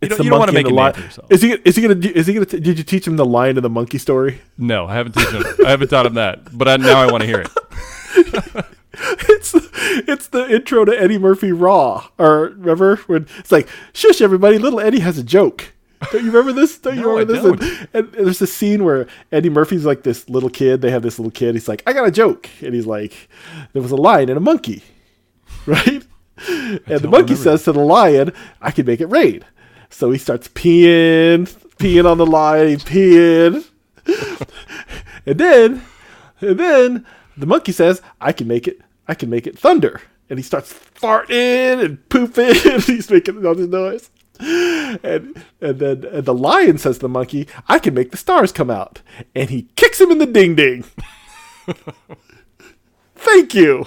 You It's don't, you don't want to make a the name li- for yourself. Is he? Is he gonna? Is he gonna? T- did you teach him the lion and the monkey story? No, I haven't taught him. I haven't taught him that, but I, now I want to hear it. It's it's the intro to Eddie Murphy Raw. Or remember when it's like, shush everybody, little Eddie has a joke. Don't you remember this? Don't you No, I remember this? And, and there's a scene where Eddie Murphy's like this little kid. They have this little kid. He's like, I got a joke, and he's like, there was a lion and a monkey, right? And the monkey remember says to the lion, I can make it rain. So he starts peeing, peeing on the lion, he's peeing. and then and then the monkey says, I can make it I can make it thunder. And he starts farting and pooping and he's making all this noise. And and then and the lion says to the monkey, I can make the stars come out. And he kicks him in the ding ding. Thank you.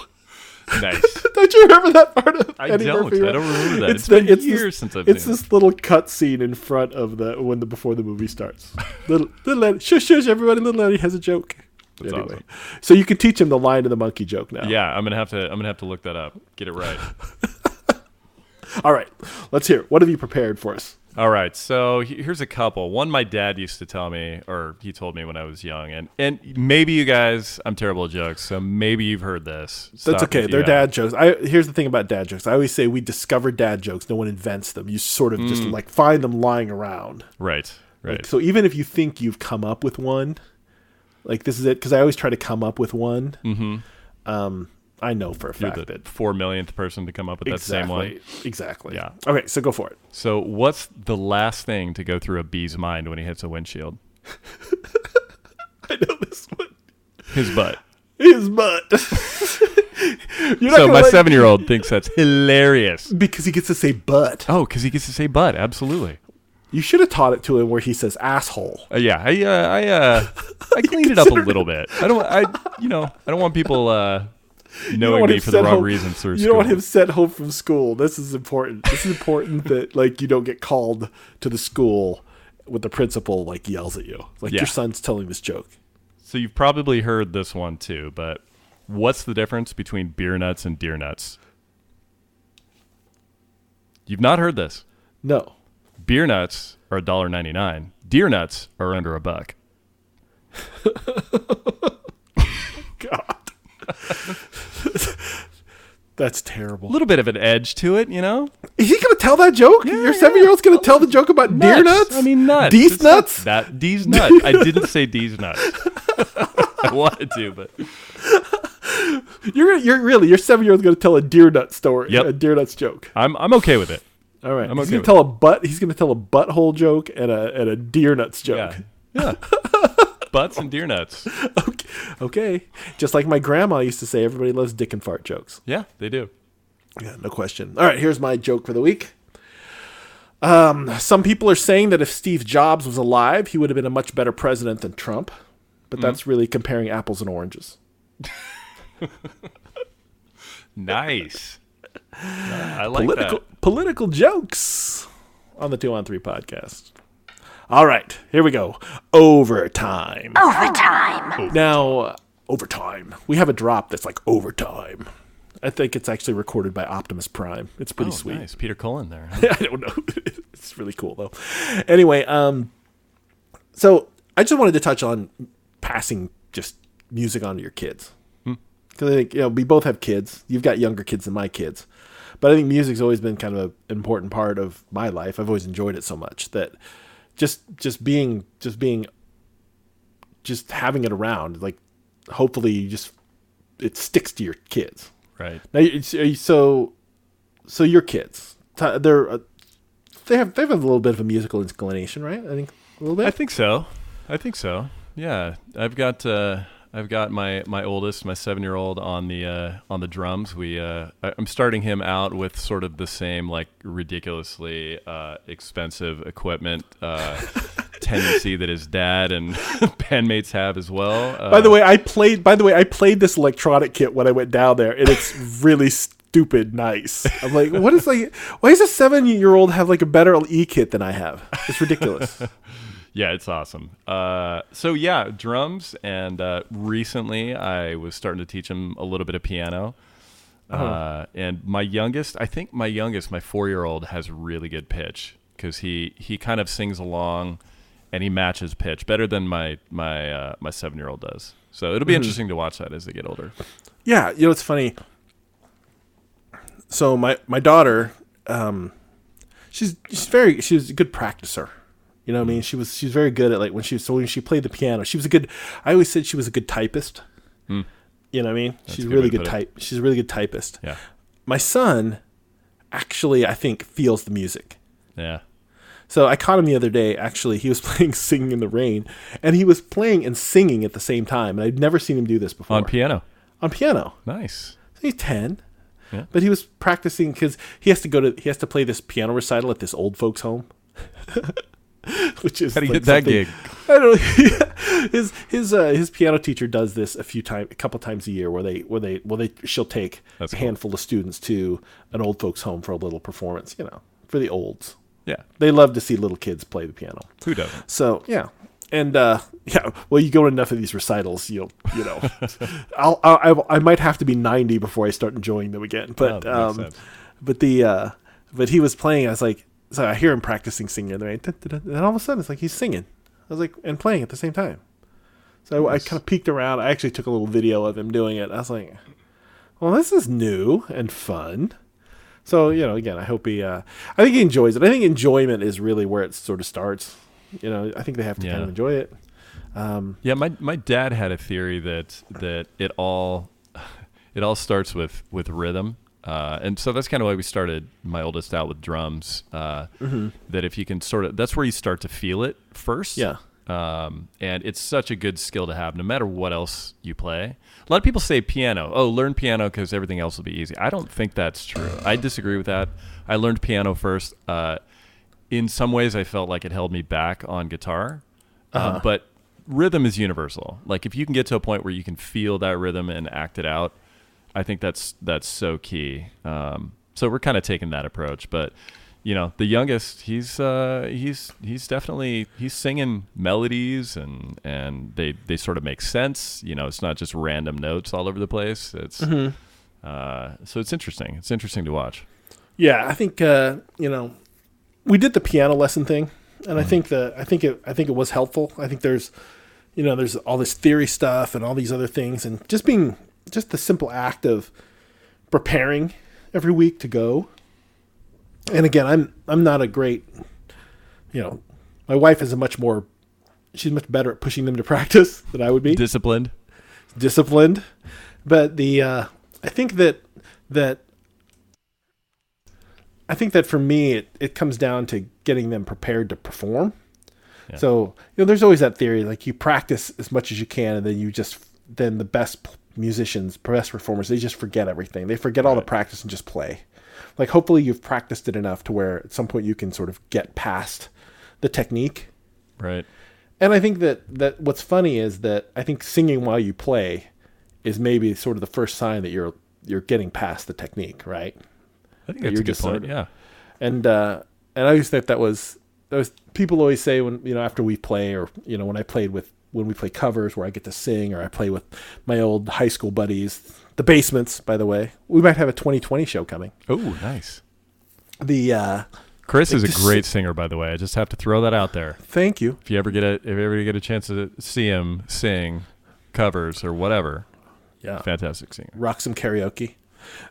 Nice. Don't you remember that part of I Eddie don't. Murphy? I don't remember that. It's been years since I've It's seen it. this little cut scene in front of the when the before the movie starts. little little Eddie, shush shush everybody. Little Eddie has a joke. That's anyway, awesome. so you can teach him the lion and the monkey joke now. Yeah, I'm gonna have to. I'm gonna have to look that up. Get it right. All right, let's hear. it. What have you prepared for us? All right. So here's a couple. One my dad used to tell me, or he told me when I was young, and and maybe you guys, I'm terrible at jokes, so maybe you've heard this. That's okay. They're dad jokes. I here's the thing about dad jokes. I always say we discover dad jokes. No one invents them. You sort of Mm. just like find them lying around. Right. Right. Like, so even if you think you've come up with one, like this is it, because I always try to come up with one. Mm-hmm. Um, I know for a You're fact the that four millionth person to come up with that same one. exactly, exactly. Yeah. Okay, so go for it. So what's the last thing to go through a bee's mind when he hits a windshield? I know this one. His butt. His butt. You're So my let- seven-year-old thinks that's hilarious. because he gets to say butt. Oh, because he gets to say butt. Absolutely. You should have taught it to him where he says asshole. Uh, yeah, I uh, I uh, I cleaned it up a little bit. I don't I you know I don't want people uh, knowing me for the wrong home- reasons You school. don't want him sent home from school. This is important. This is important that like you don't get called to the school with the principal like yells at you. Like Yeah. your son's telling this joke. So you've probably heard this one too, but what's the difference between beer nuts and deer nuts? You've not heard this. No. Beer nuts are $1.99. Deer nuts are under a buck. God. That's terrible. A little bit of an edge to it, you know? Is he gonna tell that joke? Your seven year old's gonna tell the joke about deer nuts? I mean nuts. D's It's nuts? That D's nut. I didn't say D's nuts. I wanted to, but You're you're really your seven year old's gonna tell a deer nut story. Yep. A deer nuts joke. I'm I'm okay with it. All right. I'm he's okay gonna tell a butt he's gonna tell a butthole joke and a and a deer nuts joke. Yeah. Yeah. Butts and deer nuts. Okay. okay. Just like my grandma used to say, everybody loves dick and fart jokes. Yeah, they do. Yeah, no question. All right, here's my joke for the week. Um, some people are saying that if Steve Jobs was alive, he would have been a much better president than Trump. But that's really comparing apples and oranges. Nice. I like Political that. political jokes on the Two on Three podcast. All right, here we go. Overtime. Overtime. Now, overtime. We have a drop that's like overtime. I think it's actually recorded by Optimus Prime. It's pretty Oh, sweet. nice. Peter Cullen there. I don't know. it's really cool though. Anyway, um, so I just wanted to touch on passing just music on to your kids because I think you know we both have kids. You've got younger kids than my kids, but I think music's always been kind of an important part of my life. I've always enjoyed it so much that just just being just being just having it around like hopefully you just it sticks to your kids. Right. Now, you- it's- are you- so so your kids, they're uh, they have they have a little bit of a musical inclination, right? I think a little bit. I think so. I think so. Yeah, I've got uh, I've got my my oldest, my seven year old, on the uh, on the drums. We uh, I- I'm starting him out with sort of the same like ridiculously uh, expensive equipment uh, tendency that his dad and bandmates have as well. Uh, By the way, I played. By the way, I played this electronic kit when I went down there, and it's really stupid nice. I'm like, what is like? Why does a seven year old have like a better e kit than I have? It's ridiculous. Yeah, it's awesome. Uh, so yeah, drums, and uh, recently I was starting to teach him a little bit of piano. uh and my youngest, I think my youngest, my four-year-old, has really good pitch because he he kind of sings along, and he matches pitch better than my my uh, my seven-year-old does. So it'll be interesting to watch that as they get older. yeah, you know it's funny. So my my daughter, um, she's she's very she was a good practicer. You know what I mean? She was she was very good at like when she was so when she played the piano, she was a good. I always said she was a good typist. Hmm. You know what I mean? she's a good really good put it. type. She's a really good typist. Yeah, My son, actually, I think feels the music. yeah. So I caught him the other day. Actually, he was playing "Singing in the Rain," and he was playing and singing at the same time. And I'd never seen him do this before On piano, on piano. nice. He's ten, Yeah. but he was practicing because he has to go to he has to play this piano recital at this old folks home. Which is How do you like get that gig? I don't his his uh, his piano teacher does this a few times, a couple times a year, where they where they well they she'll take That's a cool. handful of students to an old folks home for a little performance, you know, for the olds. Yeah, They love to see little kids play the piano. who doesn't? So yeah, and uh, yeah, well, you go to enough of these recitals, you'll you know, I'll, I'll I, I might have to be ninety before I start enjoying them again. But Oh, um, but the uh, but he was playing. I was like, so I hear him practicing singing in the and then all of a sudden it's like he's singing. I was like, and playing at the same time. So I, I kind of peeked around. I actually took a little video of him doing it. I was like, well, this is new and fun. So you know, again, I hope he. Uh, I think he enjoys it. I think enjoyment is really where it sort of starts. You know, I think they have to kind of enjoy it. Yeah, my my dad had a theory that that it all it all starts with with rhythm. Uh, and so that's kind of why we started my oldest out with drums. Uh, Mm-hmm. That if you can sort of, that's where you start to feel it first. Yeah. Um, and it's such a good skill to have, no matter what else you play. A lot of people say piano. Oh, learn piano because everything else will be easy. I don't think that's true. I disagree with that. I learned piano first. Uh, in some ways, I felt like it held me back on guitar. Uh, but rhythm is universal. Like if you can get to a point where you can feel that rhythm and act it out, I think that's that's so key. Um, so we're kind of taking that approach, but you know, the youngest, he's uh, he's he's definitely he's singing melodies and and they they sort of make sense. You know, it's not just random notes all over the place. It's uh, so it's interesting. It's interesting to watch. Yeah, I think uh, you know we did the piano lesson thing, and I think that I think it I think it was helpful. I think there's you know there's all this theory stuff and all these other things, and just being just the simple act of preparing every week to go. And again, I'm I'm not a great, you know, my wife is a much more she's much better at pushing them to practice than I would be Disciplined. disciplined but the uh i think that that i think that for me it, it comes down to getting them prepared to perform Yeah. so you know there's always that theory like you practice as much as you can and then you just then the best musicians best performers they just forget everything they forget all the practice and just play like hopefully you've practiced it enough to where at some point you can sort of get past the technique Right. and I think that that what's funny is that I think singing while you play is maybe sort of the first sign that you're you're getting past the technique, right? I think You're that's a good just point. sort of- Yeah. And uh, and I always thought that was that was people always say when you know after we play or you know when I played with when we play covers where I get to sing or I play with my old high school buddies, the basements. By the way, we might have a 2020 show coming. Oh, nice. The uh, Chris is a just- great singer, by the way. I just have to throw that out there. thank you. If you ever get a if you ever get a chance to see him sing covers or whatever, Yeah, fantastic singer. rock some karaoke.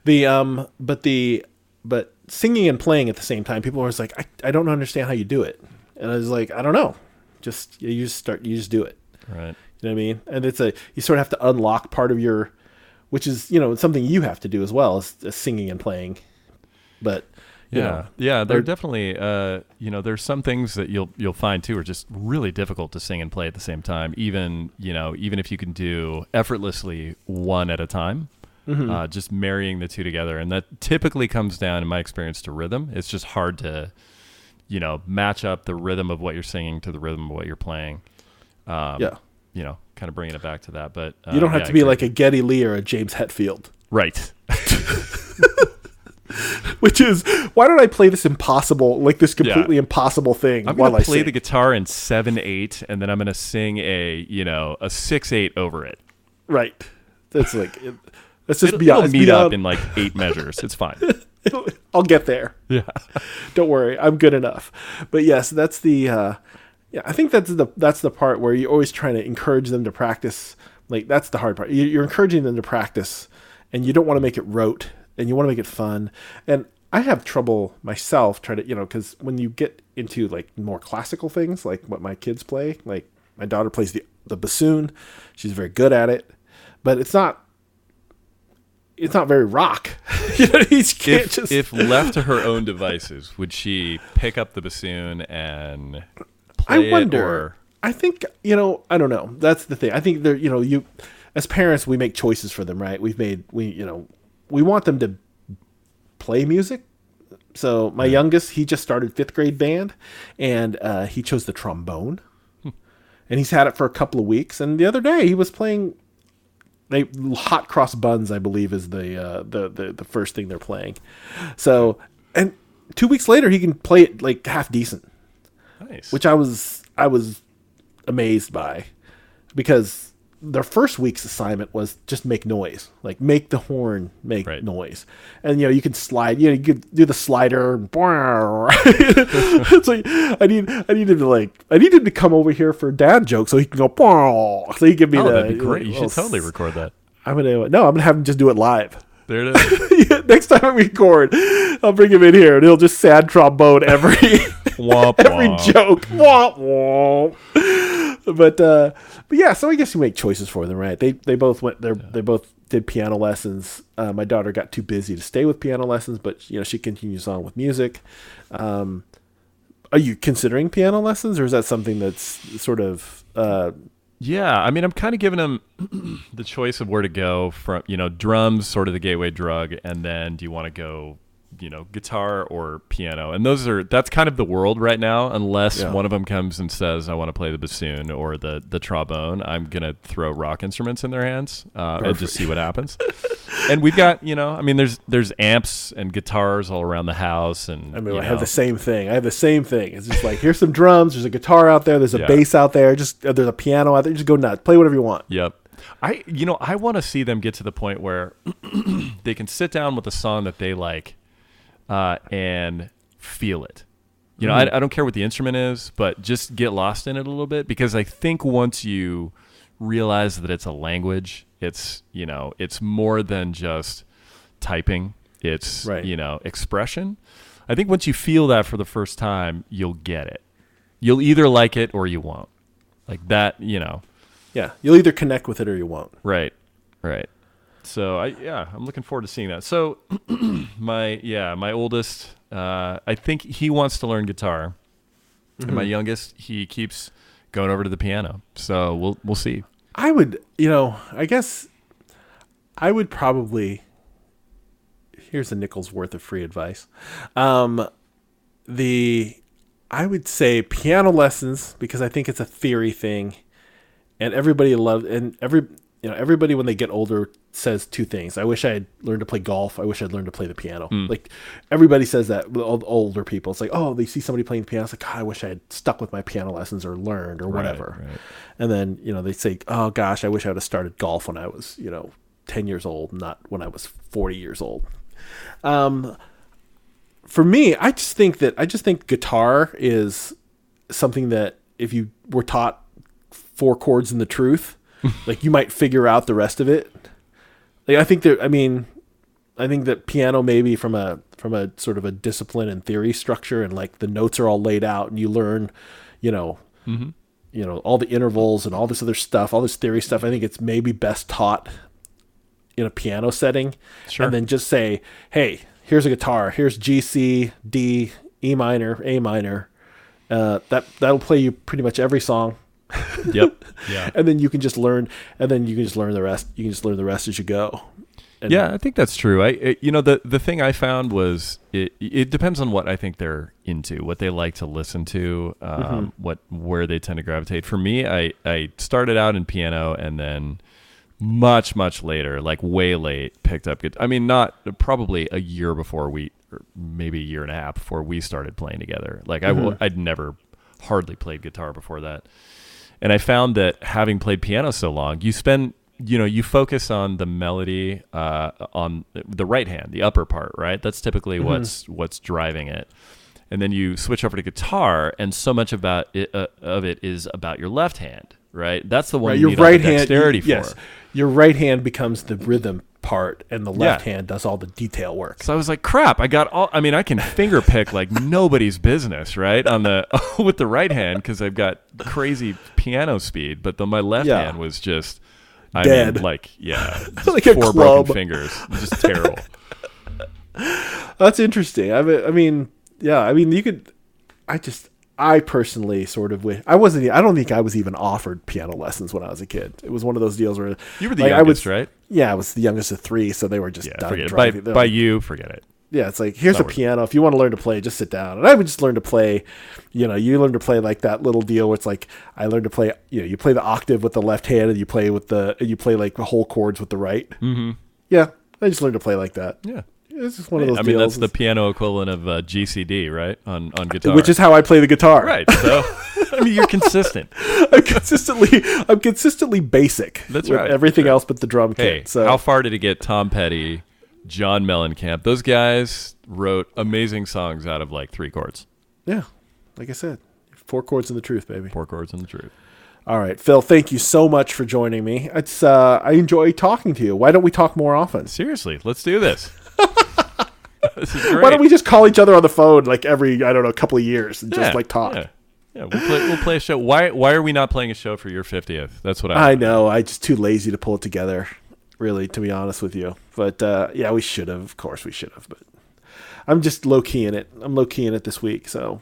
The um, but the but singing and playing at the same time. People are always like, I, I don't understand how you do it, and I was like, I don't know. Just you just start, you just do it. Right. You know what I mean? And it's a you sort of have to unlock part of your, which is you know something you have to do as well as, as singing and playing. But you yeah, know. yeah, they're definitely. Uh, you know, there's some things that you'll you'll find too are just really difficult to sing and play at the same time. Even you know, even if you can do effortlessly one at a time, Mm-hmm. uh, just marrying the two together, and that typically comes down, in my experience, to rhythm. It's just hard to, you know, match up the rhythm of what you're singing to the rhythm of what you're playing. Um, Yeah. you know, kind of bringing it back to that. But uh, You don't have yeah, to be like a Geddy Lee or a James Hetfield. right. Which is why don't I play this impossible, like this completely impossible thing I'm gonna play the guitar in seven eight, and then I'm gonna sing a you know a six eight over it. right. That's like it, that's just It'll, beyond. it'll meet beyond- up in like eight measures. It's fine. I'll get there. Yeah. Don't worry, I'm good enough. But yes, that's the. Uh, yeah, I think that's the that's the part where you're always trying to encourage them to practice. Like that's the hard part. You- You're encouraging them to practice, and you don't want to make it rote, and you want to make it fun. And I have trouble myself trying to, you know, because when you get into like more classical things, like what my kids play, like my daughter plays the the bassoon, she's very good at it, but it's not. It's not very rock. you know, If, just if left to her own devices, would she pick up the bassoon and I wonder. Or I think you know. I don't know. That's the thing. I think they're you know you as parents we make choices for them, right? We've made we you know we want them to play music. So my youngest, he just started fifth grade band, and uh, he chose the trombone, and he's had it for a couple of weeks. And the other day he was playing. They hot cross buns, I believe, is the uh, the, the the first thing they're playing. So and two weeks later he can play it like half decent nice. which I was I was amazed by because their first week's assignment was just make noise, like make the horn make Right. noise, and you know you can slide, you know you could do the slider. it's like I need I need him to like I need him to come over here for dad joke so he can go so he can be oh, the that'd be great. You little should totally record that. I'm gonna no I'm gonna have him just do it live. There it is. Yeah, Next time we record, I'll bring him in here and he'll just sad trombone every Womp, every womp. joke. Womp womp. But uh, but yeah, so I guess you make choices for them, right? They they both went they they both did piano lessons. Uh, my daughter got too busy to stay with piano lessons, but you know she continues on with music. Um, are you considering piano lessons, or is that something that's sort of uh, Yeah, I mean, I'm kind of giving them the choice of where to go from, you know, drums, sort of the gateway drug, and then do you want to go, you know, guitar or piano? And those are that's kind of the world right now. Unless Yeah. one of them comes and says, "I want to play the bassoon or the the trombone," I'm gonna throw rock instruments in their hands uh, and just see what happens. and we've got, you know, I mean, there's there's amps and guitars all around the house, and I mean, I have the same thing. I have the same thing. It's just like here's some drums, there's a guitar out there, there's a Yeah. bass out there, just uh, there's a piano out there. Just go nuts, play whatever you want. Yep. I you know I want to see them get to the point where they can sit down with a song that they like uh, and feel it. You know, I, I don't care what the instrument is, but just get lost in it a little bit because I think once you realize that it's a language, it's you know it's more than just typing. It's Right. you know expression. I think once you feel that for the first time, you'll get it. You'll either like it or you won't. Like that, you know. Yeah, you'll either connect with it or you won't. Right. Right. So I yeah, I'm looking forward to seeing that. So my yeah, my oldest uh I think he wants to learn guitar. And my youngest, he keeps going over to the piano. So we'll we'll see. I would, you know, I guess I would probably. Here's a nickel's worth of free advice. Um, the I would say piano lessons because I think it's a theory thing, and everybody loves and every you know everybody when they get older says two things. I wish I had learned to play golf. I wish I'd learned to play the piano. Like everybody says that. with All the older people, it's like oh they see somebody playing the piano. It's like God, I wish I had stuck with my piano lessons or learned or whatever. right. And then, you know, they say, oh gosh, I wish I would have started golf when I was, you know, 10 years old, not when I was 40 years old. Um, for me, I just think that, I just think guitar is something that if you were taught four chords in the truth, like you might figure out the rest of it. Like, I think that, I mean, I think that piano maybe from a from a sort of a discipline and theory structure and like the notes are all laid out and you learn, you know, you know, all the intervals and all this other stuff, all this theory stuff. I think it's maybe best taught in a piano setting. Sure. And then just say, hey, here's a guitar. Here's G C D E minor A minor. Uh, that that'll play you pretty much every song, Yep. Yeah. and then you can just learn, and then you can just learn the rest. You can just learn the rest as you go. And yeah, I think that's true. I, it, you know, the the thing I found was it it depends on what I think they're into, what they like to listen to, um, Mm-hmm. what where they tend to gravitate. For me, I I started out in piano and then much much later, like way late, picked up. I mean, not probably a year before we, or maybe a year and a half before we started playing together. Like I Mm-hmm. w- I'd never hardly played guitar before that. And I found that having played piano so long, you spend, you know, you focus on the melody uh, on the right hand, the upper part, right? That's typically Mm-hmm. what's what's driving it. And then you switch over to guitar, and so much about it, uh, of it is about your left hand, right? That's the one right, you your right hand. dexterity yes, for. your right hand becomes the rhythm part, and the left Yeah. hand does all the detail work. So I was like, crap, I got all, I mean, I can finger pick like nobody's business, right? On the, with the right hand, because I've got crazy piano speed, but then my left Yeah. hand was just, I Dead. mean, like, yeah, Like a four broken fingers. Just terrible. That's interesting. I mean, I mean, yeah. I mean, you could. I just, I personally sort of wish I wasn't. I don't think I was even offered piano lessons when I was a kid. It was one of those deals where You were the like, I youngest, was, right? Yeah, I was the youngest of three, so they were just Yeah, done. By, driving. By like, you, forget it. yeah, it's like here's a not worth it. piano. If you want to learn to play, just sit down. And I would just learn to play. You know, you learn to play like that little deal where it's like I learned to play. You know, you play the octave with the left hand, and you play with the and you play like the whole chords with the right. Mm-hmm. Yeah, I just learned to play like that. Yeah. It's just one of those I mean, that's the piano equivalent of uh, GCD, right? On, on guitar. which is how I play the guitar. right. So, I mean, you're consistent. I'm consistently I'm consistently basic. That's right. Everything else but the drum Hey, kit. So how far did it get Tom Petty, John Mellencamp? Those guys wrote amazing songs out of like three chords, yeah, like I said, four chords in the truth, baby. four chords in the truth. All right, Phil. Thank you so much for joining me. It's uh, I enjoy talking to you. Why don't we talk more often? Seriously, let's do this. this is great. Why don't we just call each other on the phone like every I don't know a couple of years and Yeah, just like talk? Yeah, yeah we'll, play, we'll play a show. Why Why are we not playing a show for your fiftieth? That's what I. I know. I just too lazy to pull it together. Really, to be honest with you. But uh, yeah, we should have. Of course, we should have. But I'm just low key in it. I'm low key in it this week. So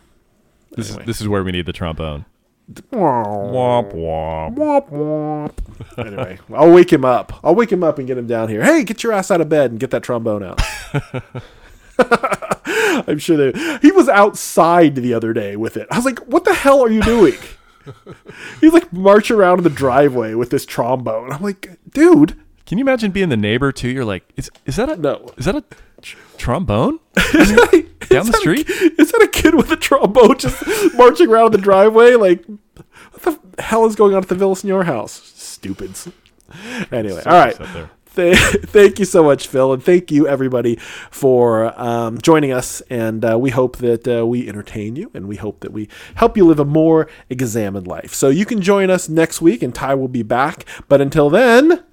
This anyway. is this is where we need the trombone. Womp Womp womp. womp womp. anyway, I'll wake him up. I'll wake him up and get him down here. Hey, get your ass out of bed and get that trombone out. I'm sure they. He was outside the other day with it. I was like, "What the hell are you doing?" He's like march around in the driveway with this trombone. I'm like, "Dude, Can you imagine being the neighbor too? You're like, is is that a No. Is that a tr- trombone? is that a, Down the that a- street? is that a kid with a trombone just marching around the driveway? Like, what the hell is going on at the Villasenor house? Stupids. Anyway, all right. Th- thank you so much, Phil, and thank you everybody for um, joining us. And uh, we hope that uh, we entertain you, and we hope that we help you live a more examined life. So you can join us next week, and Ty will be back. But until then,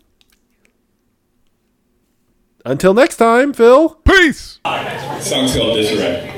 until next time, Phil. Peace. song's called Disarray.